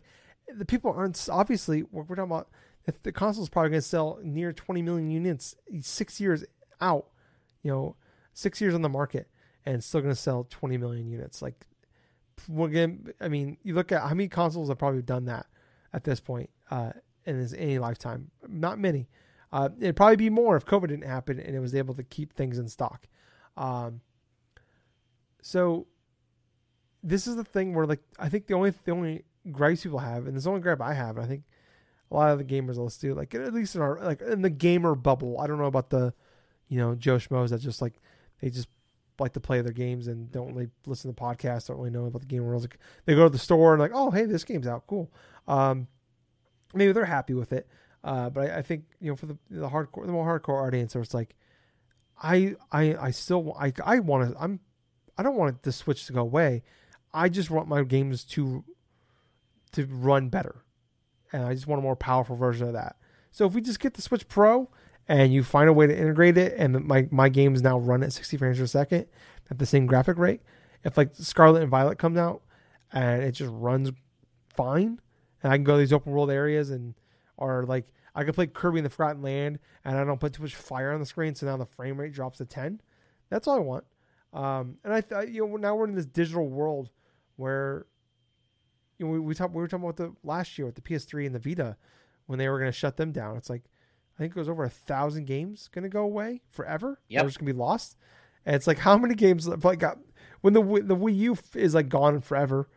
the people aren't obviously we're, we're talking about if the console is probably going to sell near 20 million units six years out, you know, six years on the market, and still going to sell 20 million units. Like we're going I mean, you look at how many consoles have probably done that at this point uh, in his, any lifetime. Not many. Uh, it'd probably be more if COVID didn't happen and it was able to keep things in stock. Um, so this is the thing where like I think the only the only gripes people have, and this the only gripe I have, I think a lot of the gamers listen to, like at least in our like in the gamer bubble. I don't know about the, you know, Joe Schmoes that just like they just like to play their games and don't really listen to podcasts, don't really know about the game world. Like they go to the store and like, oh hey, this game's out, cool. Um, maybe they're happy with it. Uh, but I, I, think you know for the the hardcore, the more hardcore audience, it's like, I I I still I I want to I'm I don't want the Switch to go away. I just want my games to to run better, and I just want a more powerful version of that. So if we just get the Switch Pro and you find a way to integrate it, and my my games now run at 60 frames per second at the same graphic rate, if like Scarlet and Violet comes out and it just runs fine, and I can go to these open world areas and or like I could play Kirby and the Forgotten Land and I don't put too much fire on the screen, so now the frame rate drops to 10. That's all I want. Um, and I, th- you know, now we're in this digital world where, you know, we we, we were talking about the last year with the PS3 and the Vita when they were going to shut them down. It's like I think it was over a thousand games going to go away forever. Yeah, they're just going to be lost. And it's like how many games like got when the the Wii U is like gone forever.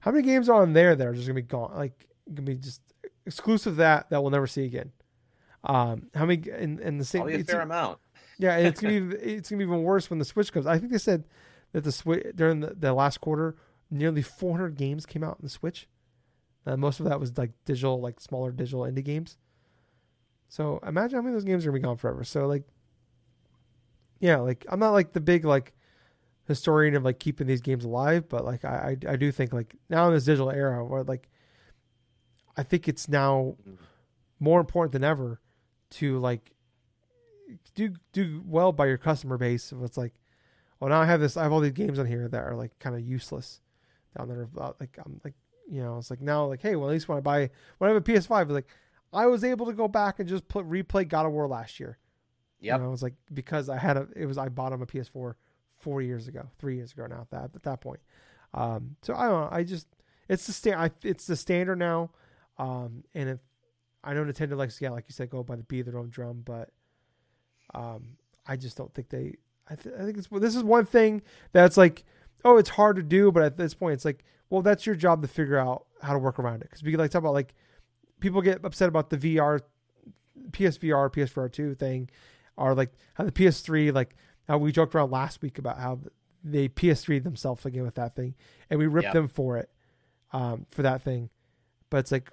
How many games are on there that are just going to be gone? Like going to be just exclusive that that we'll never see again. Um, how many in, in the same? Probably a fair amount. Yeah, it's gonna be it's gonna be even worse when the Switch comes. I think they said that the Switch during the, the last quarter, nearly 400 games came out on the Switch. Uh, most of that was like digital, like smaller digital indie games. So imagine how many of those games are gonna be gone forever. So like, yeah, like I'm not like the big like historian of like keeping these games alive, but like I I, I do think like now in this digital era where like I think it's now more important than ever to like do do well by your customer base. If it's like, well, now I have this, I have all these games on here that are like kind of useless down there. Like I'm like, you know, it's like now like, hey, well, at least when I buy when I have a PS5, it's like I was able to go back and just put replay God of War last year. Yeah, you know, it was like because I had a, it was I bought him a PS4 four years ago, three years ago now. At that at that point, um, so I don't know. I just it's the sta- it's the standard now. Um, and if I know Nintendo likes, yeah, like you said, go by the beat of their own drum, but um, I just don't think they. I, th- I think it's this is one thing that's like, oh, it's hard to do, but at this point, it's like, well, that's your job to figure out how to work around it. Because we could like talk about like people get upset about the VR, PSVR, PSVR two thing, or like how the PS3, like how we joked around last week about how they PS3 themselves again with that thing, and we ripped yep. them for it, um, for that thing. But it's like,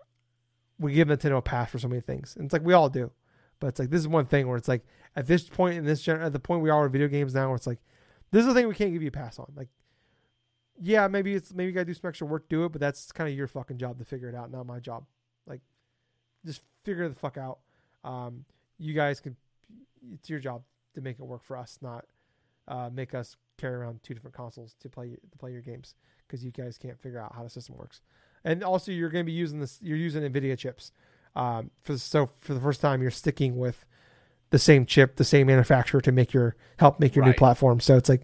we give Nintendo a pass for so many things. And it's like we all do. But it's like this is one thing where it's like at this point in this gen- at the point we are in video games now where it's like this is the thing we can't give you a pass on. Like yeah, maybe it's maybe you gotta do some extra work, do it, but that's kind of your fucking job to figure it out, not my job. Like just figure the fuck out. Um, you guys can it's your job to make it work for us, not uh, make us carry around two different consoles to play to play your games because you guys can't figure out how the system works and also you're going to be using this. You're using NVIDIA chips. Um, for so for the first time, you're sticking with the same chip, the same manufacturer to make your help make your right. new platform. So it's like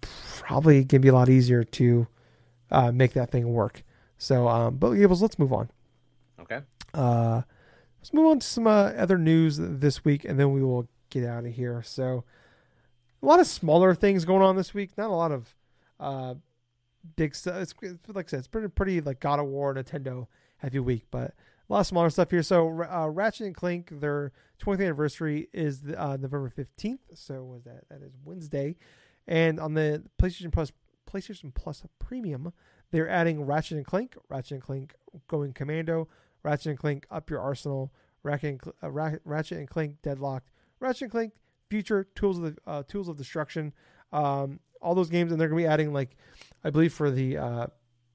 probably going to be a lot easier to uh, make that thing work. So, um, but Gables, let's move on. Okay. Uh, let's move on to some uh, other news this week, and then we will get out of here. So, a lot of smaller things going on this week. Not a lot of uh, big stuff. It's, like I said, it's pretty pretty like God of War, Nintendo heavy week, but a lot of smaller stuff here. So uh, Ratchet and Clank, their 20th anniversary is uh, November 15th. So was that that is Wednesday, and on the PlayStation Plus PlayStation Plus Premium, they're adding Ratchet and Clank, Ratchet and Clank Going Commando, Ratchet and Clank Up Your Arsenal, Ratchet and, uh, Ratchet and Clank Deadlocked, Ratchet and Clank Future Tools of the uh, Tools of Destruction. Um, all those games, and they're gonna be adding like, I believe for the uh,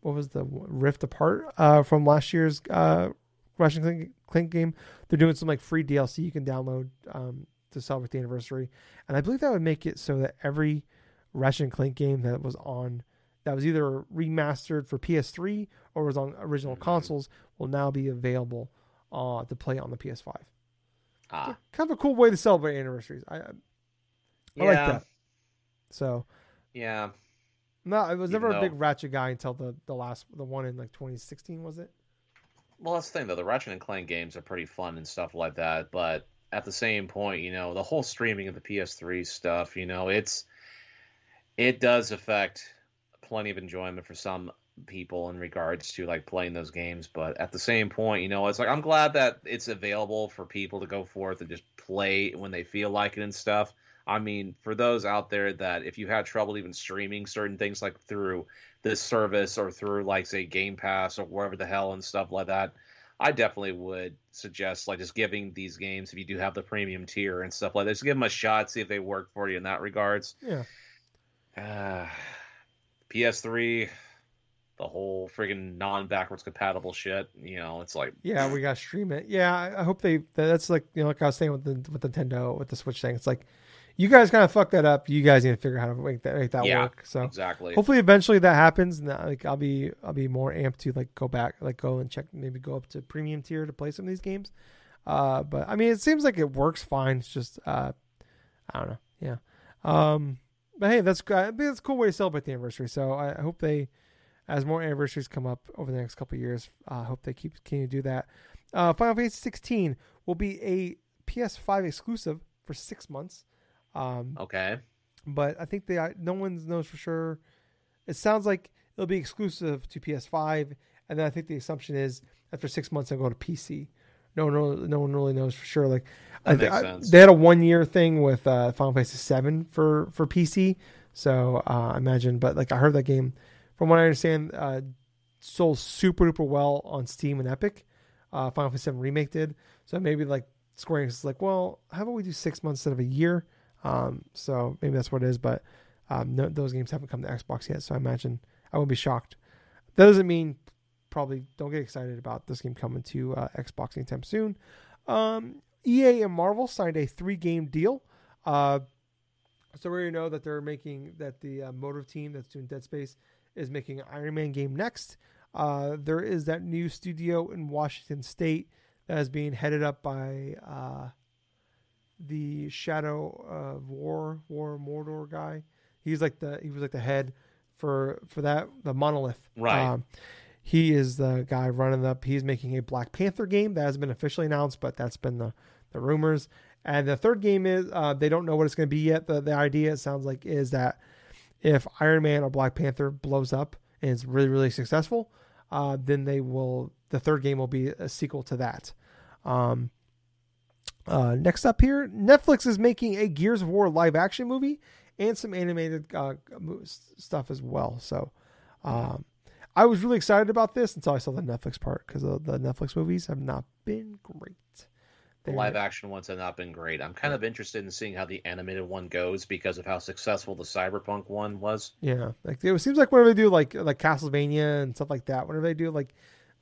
what was the Rift Apart uh, from last year's uh, Ratchet Clank, Clank game. They're doing some like free DLC you can download um, to celebrate the anniversary, and I believe that would make it so that every Ratchet and Clank game that was on that was either remastered for PS3 or was on original mm-hmm. consoles will now be available uh, to play on the PS5. Ah. Kind of a cool way to celebrate anniversaries. I, I yeah. like that. So yeah. No, I was never Even a big Ratchet guy until the the last the one in like 2016 was it? Well, that's the thing though. The Ratchet and Clank games are pretty fun and stuff like that, but at the same point, you know, the whole streaming of the PS3 stuff, you know, it's it does affect plenty of enjoyment for some people in regards to like playing those games. But at the same point, you know, it's like I'm glad that it's available for people to go forth and just play when they feel like it and stuff. I mean, for those out there that if you had trouble even streaming certain things like through this service or through like say Game Pass or wherever the hell and stuff like that, I definitely would suggest like just giving these games if you do have the premium tier and stuff like that, just give them a shot, see if they work for you in that regards. Yeah. Uh, PS3, the whole friggin' non-backwards compatible shit. You know, it's like Yeah, we got to stream it. Yeah, I, I hope they. That's like you know, like I was saying with the with Nintendo with the Switch thing. It's like you guys kind of fucked that up. You guys need to figure out how to make that make that Yeah, work. So exactly. hopefully eventually that happens and that, like I'll be I'll be more amped to like go back like go and check maybe go up to premium tier to play some of these games. Uh, but I mean it seems like it works fine. It's just uh, I don't know. Yeah. Um, but hey, that's that's a cool way to celebrate the anniversary. So I, hope they, as more anniversaries come up over the next couple of years, uh, I hope they keep continue to do that. Uh, Final Fantasy 16 will be a PS5 exclusive for six months. Um, okay. but I think they no one knows for sure. It sounds like it'll be exclusive to PS5, and then I think the assumption is after six months it'll go to PC. No one, really- no one really knows for sure. Like I, I- they had a one year thing with uh, Final Fantasy Seven for for PC, so uh, I imagine. But like I heard that game, from what I understand, uh, sold super duper well on Steam and Epic. Uh, Final Fantasy Seven remake did, so maybe like Square Enix is like, well, how about we do six months instead of a year? Um, so maybe that's what it is. But um, no, those games haven't come to Xbox yet, so I imagine I wouldn't be shocked. That doesn't mean probably don't get excited about this game coming to uh, Xbox anytime soon. Um, EA and Marvel signed a three game deal. Uh, so we already know that they're making that the uh, Motive team that's doing Dead Space is making an Iron Man game next. Uh, there is that new studio in Washington State that is being headed up by uh, the Shadow of War War Mordor guy. He's like the he was like the head for for that the monolith. Right. Um, he is the guy running up. He's making a Black Panther game that hasn't been officially announced, but that's been the the rumors. And the third game is uh, they don't know what it's going to be yet. The the idea it sounds like is that if Iron Man or Black Panther blows up and is really really successful, uh, then they will the third game will be a sequel to that. Um, uh, next up here, Netflix is making a Gears of War live action movie and some animated uh, stuff as well. So, um, I was really excited about this until I saw the Netflix part because uh, the Netflix movies have not been great. The live action ones have not been great. I'm kind of interested in seeing how the animated one goes because of how successful the Cyberpunk one was. Yeah, like it seems like whenever they do like like Castlevania and stuff like that, whenever they do like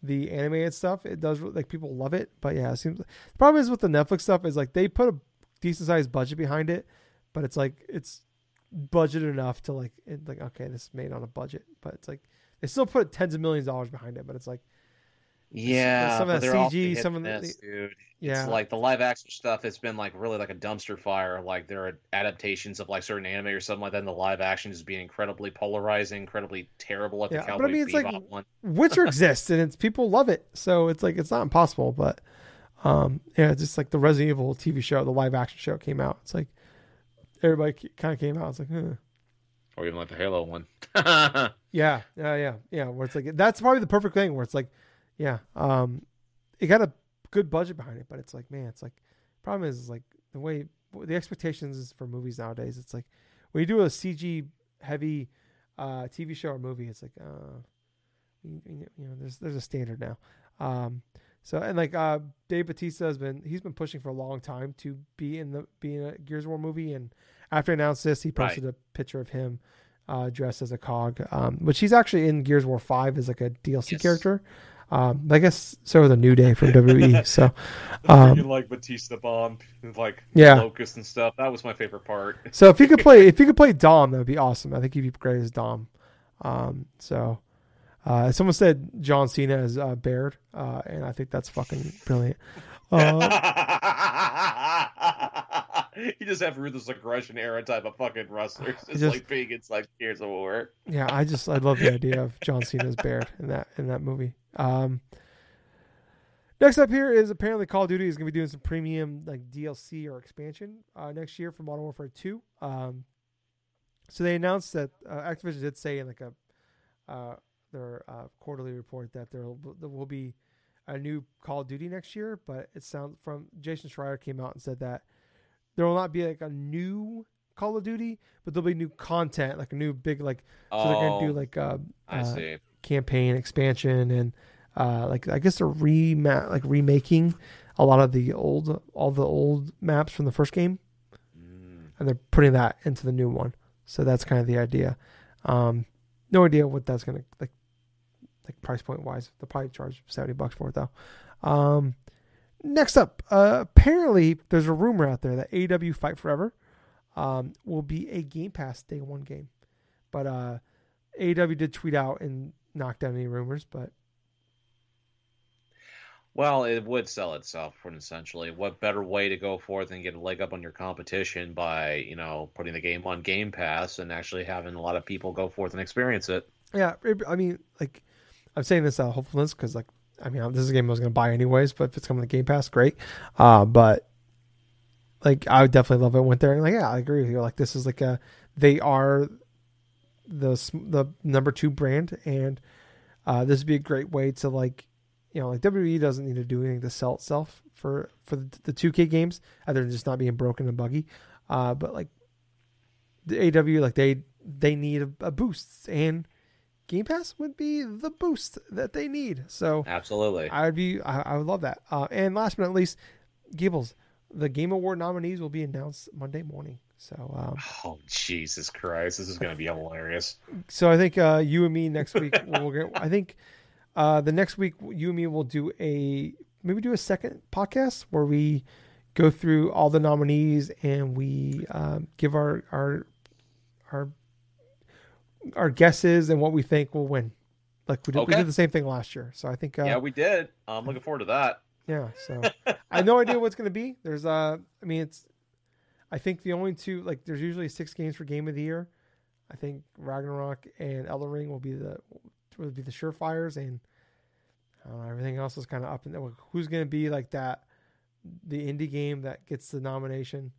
the animated stuff, it does like people love it. But yeah, it seems the problem is with the Netflix stuff is like they put a decent sized budget behind it, but it's like it's budgeted enough to like it, like okay, this is made on a budget, but it's like they still put tens of millions of dollars behind it, but it's like Yeah, some of that CG, some of the- dude. yeah, It's like the live action stuff. It's been like really like a dumpster fire. Like there are adaptations of like certain anime or something like that. And the live action is being incredibly polarizing, incredibly terrible. At Yeah, the but I Cowboy mean, it's like- Bebop one. Witcher exists and it's people love it, so it's like it's not impossible, but um yeah, it's just like the Resident Evil TV show, the live action show came out. It's like everybody kind of came out. It's like, huh. Or even like the Halo one. yeah, yeah, yeah, yeah. Where it's like that's probably the perfect thing. Where it's like, yeah, um, it got a good budget behind it, but it's like, man, it's like problem is, is like the way the expectations for movies nowadays. It's like when you do a CG heavy uh, TV show or movie, it's like, uh, you, you know, there's there's a standard now. Um, so and like uh, Dave Batista has been he's been pushing for a long time to be in the be in a Gears of War movie, and after he announced this, he posted a picture of him uh, dressed as a cog, um, which he's actually in Gears of War Five as like a DLC Yes. character. Um, I guess so. The New Day from WWE. So Um, like Batista bomb, like Yeah. locust and stuff. That was my favorite part. So if you could play, if you could play Dom, that would be awesome. I think he'd be great as Dom. Um, so uh, someone said John Cena as uh, Baird, uh, and I think that's fucking brilliant. Uh, you just have ruthless aggression era type of fucking wrestlers. It's Just- like being it's like Gears of War. yeah, I just I love the idea of John Cena's as Baird in that in that movie. Um, next up here is apparently Call of Duty is going to be doing some premium like DLC or expansion uh, next year for Modern Warfare Two. Um, so they announced that uh, Activision did say in like a uh, their uh, quarterly report that there will, there will be a new Call of Duty next year, but it sounds from Jason Schreier came out and said that there will not be like a new Call of Duty, but there'll be new content, like a new big like so they're gonna do Oh, like uh, I uh, see. campaign expansion and uh, like I guess they're rema- like remaking a lot of the old all the old maps from the first game Mm. and they're putting that into the new one. So that's kind of the idea. Um, no idea what that's gonna like, like price point wise. They'll probably charge seventy bucks for it though. Um, next up, uh, apparently there's a rumor out there that AEW Fight Forever um, will be a Game Pass day one game, but uh, AEW did tweet out and knock down any rumors. But Well, it would sell itself, for essentially. What better way to go forth and get a leg up on your competition by, you know, putting the game on Game Pass and actually having a lot of people go forth and experience it? Yeah, I mean, like, I'm saying this out of hopefulness because, like, I mean, this is a game I was going to buy anyways, but if it's coming to Game Pass, great. Uh, but like, I would definitely love it. Went there and like, yeah, I agree with you. Like, this is like a, they are the the number two brand, and uh, this would be a great way to like, you know, like WWE doesn't need to do anything to sell itself for for the, the 2K games, other than just not being broken and buggy. Uh, but like, the AEW, like they they need a, a boost and. Game Pass would be the boost that they need. So Absolutely. I would be, I, I would love that. Uh, and last but not least, Gables, the Game Award nominees will be announced Monday morning. So, um, Oh, Jesus Christ. This is going to be hilarious. so I think uh, you and me next week. we'll get, I think uh, the next week you and me will do a maybe do a second podcast where we go through all the nominees and we um, give our our our our guesses and what we think will win. Like we did, we did the same thing last year. So I think uh, yeah, we did. I'm looking forward to that. Yeah, so I have no idea what's going to be. There's uh I mean it's I think the only two like there's usually six games for game of the year. I think Ragnarok and Elden Ring will be the will be the surefires and I everything else is kind of up and down. Who's going to be like that the indie game that gets the nomination?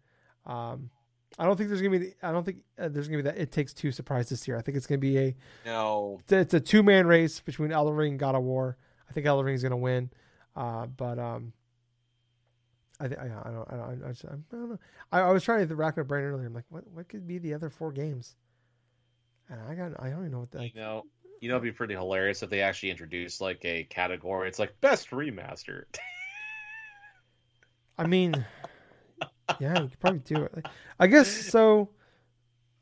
Um I don't think there's going to be I don't think uh, there's going to be that it takes two surprise this year. I think it's going to be a No. it's a two man race between Elden Ring and God of War. I think Elden Ring is going to win, uh, but um, I, th- I, I don't, I don't, I, just, I don't know. I, I was trying to rack my brain earlier. I'm like, what, what could be the other four games? And I got, I don't even know what. Like, You know, you know, it'd be pretty hilarious if they actually introduced like a category. It's like best remaster. I mean, yeah, you could probably do it. I guess so.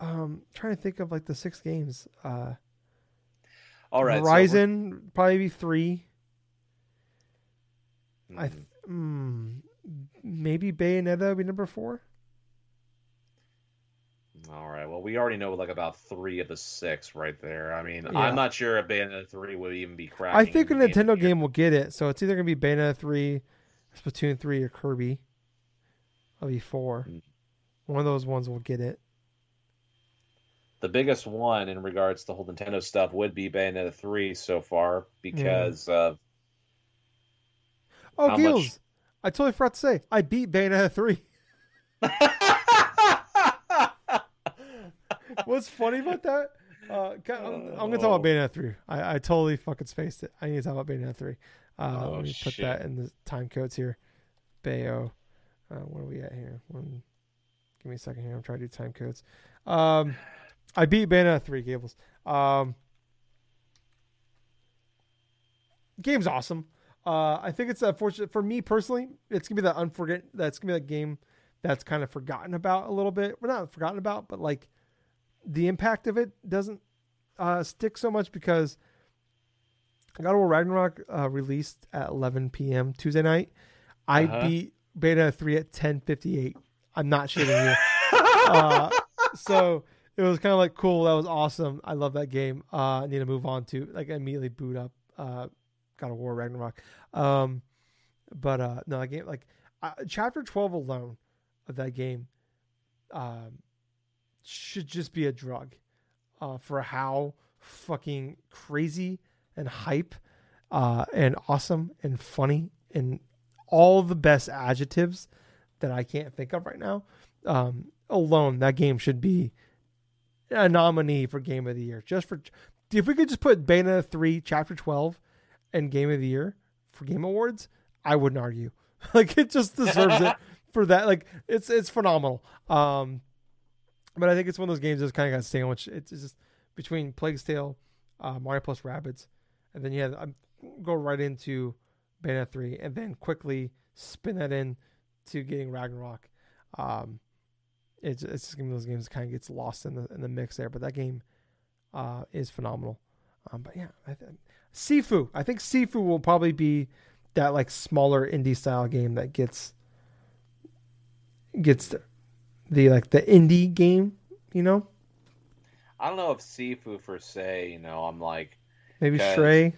Um, trying to think of like the six games. Uh, All right, so Horizon probably be three. I, Mhm. th- mm, maybe Bayonetta would be number four. All right. Well, we already know like about three of the six right there. I mean, Yeah. I'm not sure if Bayonetta three would even be cracking. I think a the game of Nintendo game will get it. So it's either gonna be Bayonetta three, Splatoon three, or Kirby. That'll be four. Mm. One of those ones will get it. The biggest one in regards to the whole Nintendo stuff would be Bayonetta three so far because of Oh, Gills! much- I totally forgot to say I beat Bayonetta three. What's funny about that? Uh, I'm, I'm gonna talk about Oh. Bayonetta three. I, I totally fucking spaced it. I need to talk about Bayonetta three. Uh, Oh, let me put that in the time codes here. Bayo, uh, where are we at here? One, give me a second here. I'm trying to do time codes. Um, I beat Bayonetta three Gables. Um, game's awesome. Uh, I think it's unfortunate for me personally. It's gonna be that unforget. That's gonna be that game that's kind of forgotten about a little bit. We're not forgotten about, but like the impact of it doesn't uh, stick so much because God of War Ragnarok uh, released at 11 p.m. Tuesday night. I Uh-huh. beat Beta 3 at 10:58. I'm not shitting you. uh, so it was kind of like cool. That was awesome. I love that game. Uh, I need to move on to like immediately boot up uh, God of War Ragnarok. Um, but uh, no, that game like uh, chapter 12 alone of that game um, should just be a drug uh, for how fucking crazy and hype uh, and awesome and funny and all the best adjectives that I can't think of right now. Um, alone, that game should be a nominee for Game of the Year just for if we could just put Bayonetta three Chapter twelve and Game of the Year for Game Awards, I wouldn't argue. like it just deserves it for that. Like it's it's phenomenal. Um, but I think it's one of those games that's kind of got sandwiched. It's just between Plague's Tale, uh, Mario plus Rabbits, and then you have um, go right into Bayonetta three, and then quickly spin that in to getting Ragnarok. Um, it's it's just one of those games that kind of gets lost in the in the mix there, but that game uh, is phenomenal. Um, but yeah, I th- Sifu. I think Sifu will probably be that like smaller indie style game that gets gets the, the like the indie game. You know, I don't know if Sifu for se. You know, I'm like maybe 'Cause-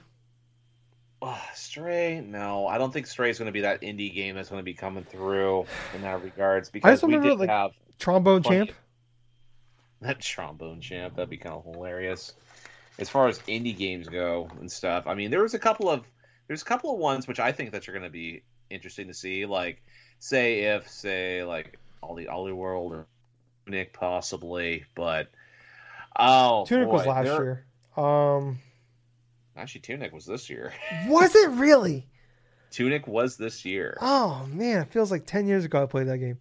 Stray. uh, Stray. No, I don't think Stray is going to be that indie game that's going to be coming through in that regards because just we remember, did like, have Trombone plenty Champ. that trombone champ. That'd be kind of hilarious. As far as indie games go and stuff, I mean, there was a couple of there's a couple of ones which I think that you're going to be interesting to see. Like, say if say like all the Ollie World or Nick possibly, but oh, Tunic was last year. Um, Actually, Tunic was this year. was it really? Tunic was this year. Oh man, it feels like ten years ago I played that game.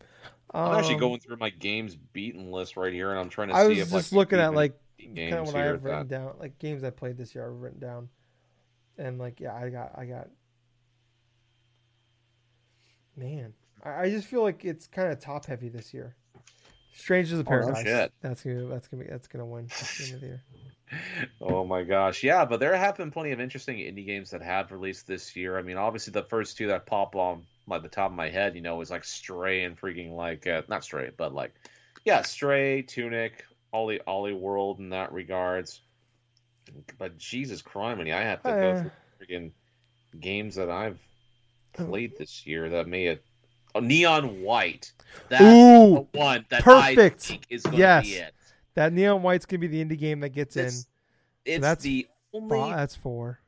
I'm actually Um, going through my games beaten list right here, and I'm trying to I see was if just like, looking at like games kind of what I have written that- down, like games I played this year. I've written down, and like yeah, I got, I got. Man, I, I just feel like it's kind of top heavy this year. Strangers of Oh, no Paradise. shit. That's gonna, that's gonna be, that's gonna win game of the year. Oh my gosh, yeah, but there have been plenty of interesting indie games that have released this year. I mean, obviously the first two that pop on like the top of my head, you know, was like Stray and freaking like uh, not Stray, but like yeah, Stray, Tunic, OlliOlli World in that regards. But Jesus criminy, I have to go Uh. through freaking games that I've Oh. played this year that may have oh, Neon White. That's Ooh, the one that perfect. I think is going Yes. to be it. That Neon White's gonna be the indie game that gets It's, it's that's the only in. Oh, that's four.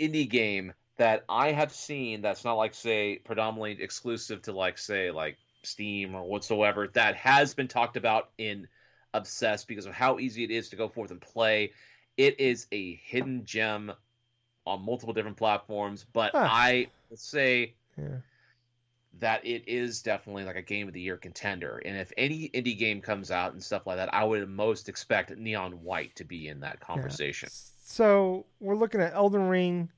indie game that I have seen that's not like say predominantly exclusive to like say like Steam or whatsoever that has been talked about in Obsessed because of how easy it is to go forth and play. It is a hidden gem on multiple different platforms, but Huh. I say Yeah. That it is definitely like a game of the year contender. And if any indie game comes out and stuff like that, I would most expect Neon White to be in that conversation. So we're looking at Elden Ring,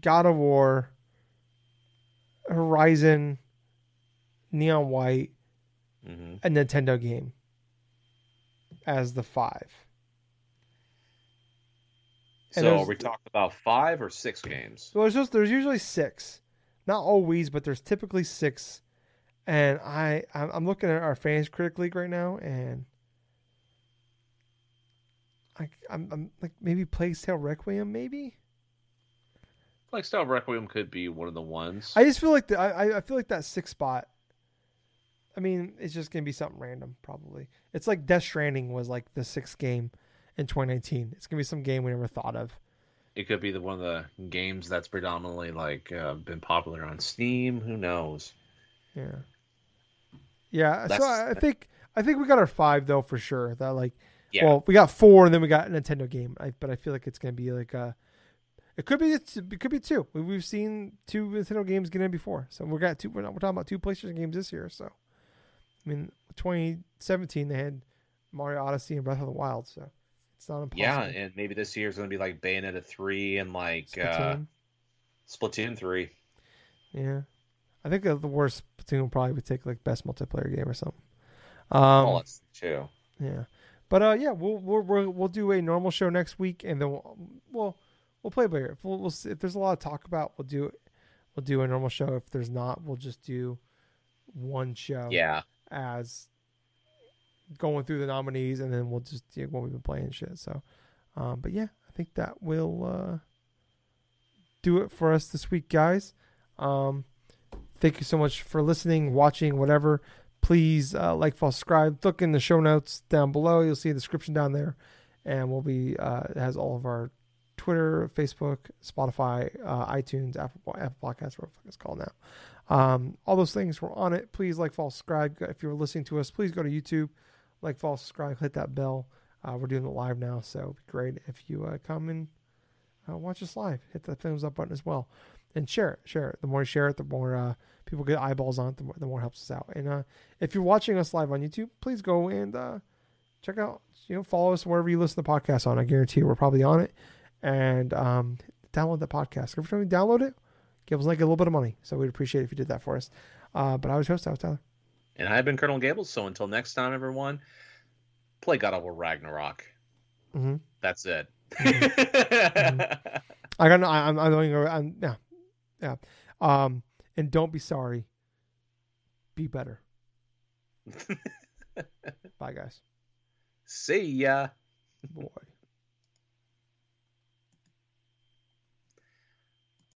God of War, Horizon, Neon White, hmm a Nintendo game as the five. And So are we talking about five or six games? So there's just there's usually six, not always, but there's typically six. And I I'm I'm looking at our fans critic league right now, and I I'm, I'm like maybe Plague Tale Requiem, maybe. Like Style Requiem could be one of the ones. I just feel like the, I I- I feel like that six spot. I mean, it's just gonna be something random, probably. It's like Death Stranding was like the sixth game in 2019. It's gonna be some game we never thought of. It could be the one of the games that's predominantly like uh, been popular on Steam. Who knows? Yeah. Yeah. That's- so I, I think I think we got our five though for sure. That like, Yeah. well, we got four, and then we got a Nintendo game. I, but I feel like it's gonna be like a. It could be it could be two. We, we've seen two Nintendo games get in before, so we got two. We're, not, we're talking about two PlayStation games this year. So, I mean, 2017 they had Mario Odyssey and Breath of the Wild, so it's not impossible. Yeah, and maybe this year is going to be like Bayonetta three and like uh, Splatoon. Splatoon three. yeah, I think the worst Splatoon will probably would take like best multiplayer game or something. Um, oh, that's. Yeah, but uh, yeah, we'll we'll we'll, we'll do a normal show next week, and then we'll we'll, we'll play by ear. If we'll, we'll see, if there's a lot to talk about, we'll do we'll do a normal show. If there's not, we'll just do one show Yeah, as going through the nominees, and then we'll just do what we've been playing shit. So, um, but yeah, I think that will uh, do it for us this week, guys. Um, thank you so much for listening, watching, whatever. Please uh, like, follow, subscribe. Look in the show notes down below. You'll see a description down there, and we'll be uh, has all of our Twitter, Facebook, Spotify, uh, iTunes, Apple Apple Podcasts, whatever it's called now. Um, all those things were on it. Please like, follow, subscribe. If you're listening to us, please go to YouTube, like, follow, subscribe, hit that bell. Uh, we're doing it live now, so it'd be great if you uh, come and uh, watch us live. Hit the thumbs up button as well, and share it. Share it. The more you share it, the more uh, people get eyeballs on it. The more, the more helps us out. And uh, if you're watching us live on YouTube, please go and uh, check out. You know, follow us wherever you listen to podcasts on. I guarantee you, we're probably on it. And um, download the podcast. Every time you download it, give us like a little bit of money. So we'd appreciate it if you did that for us. But I was host. I was Tyler. And I've been Colonel Gables. So until next time, everyone, play God of War Ragnarok. Mm-hmm. That's it. Mm-hmm. I got. No, I, I'm. I'm going. I'm, yeah. Yeah. Um. And don't be sorry. Be better. Bye, guys. See ya. Boy.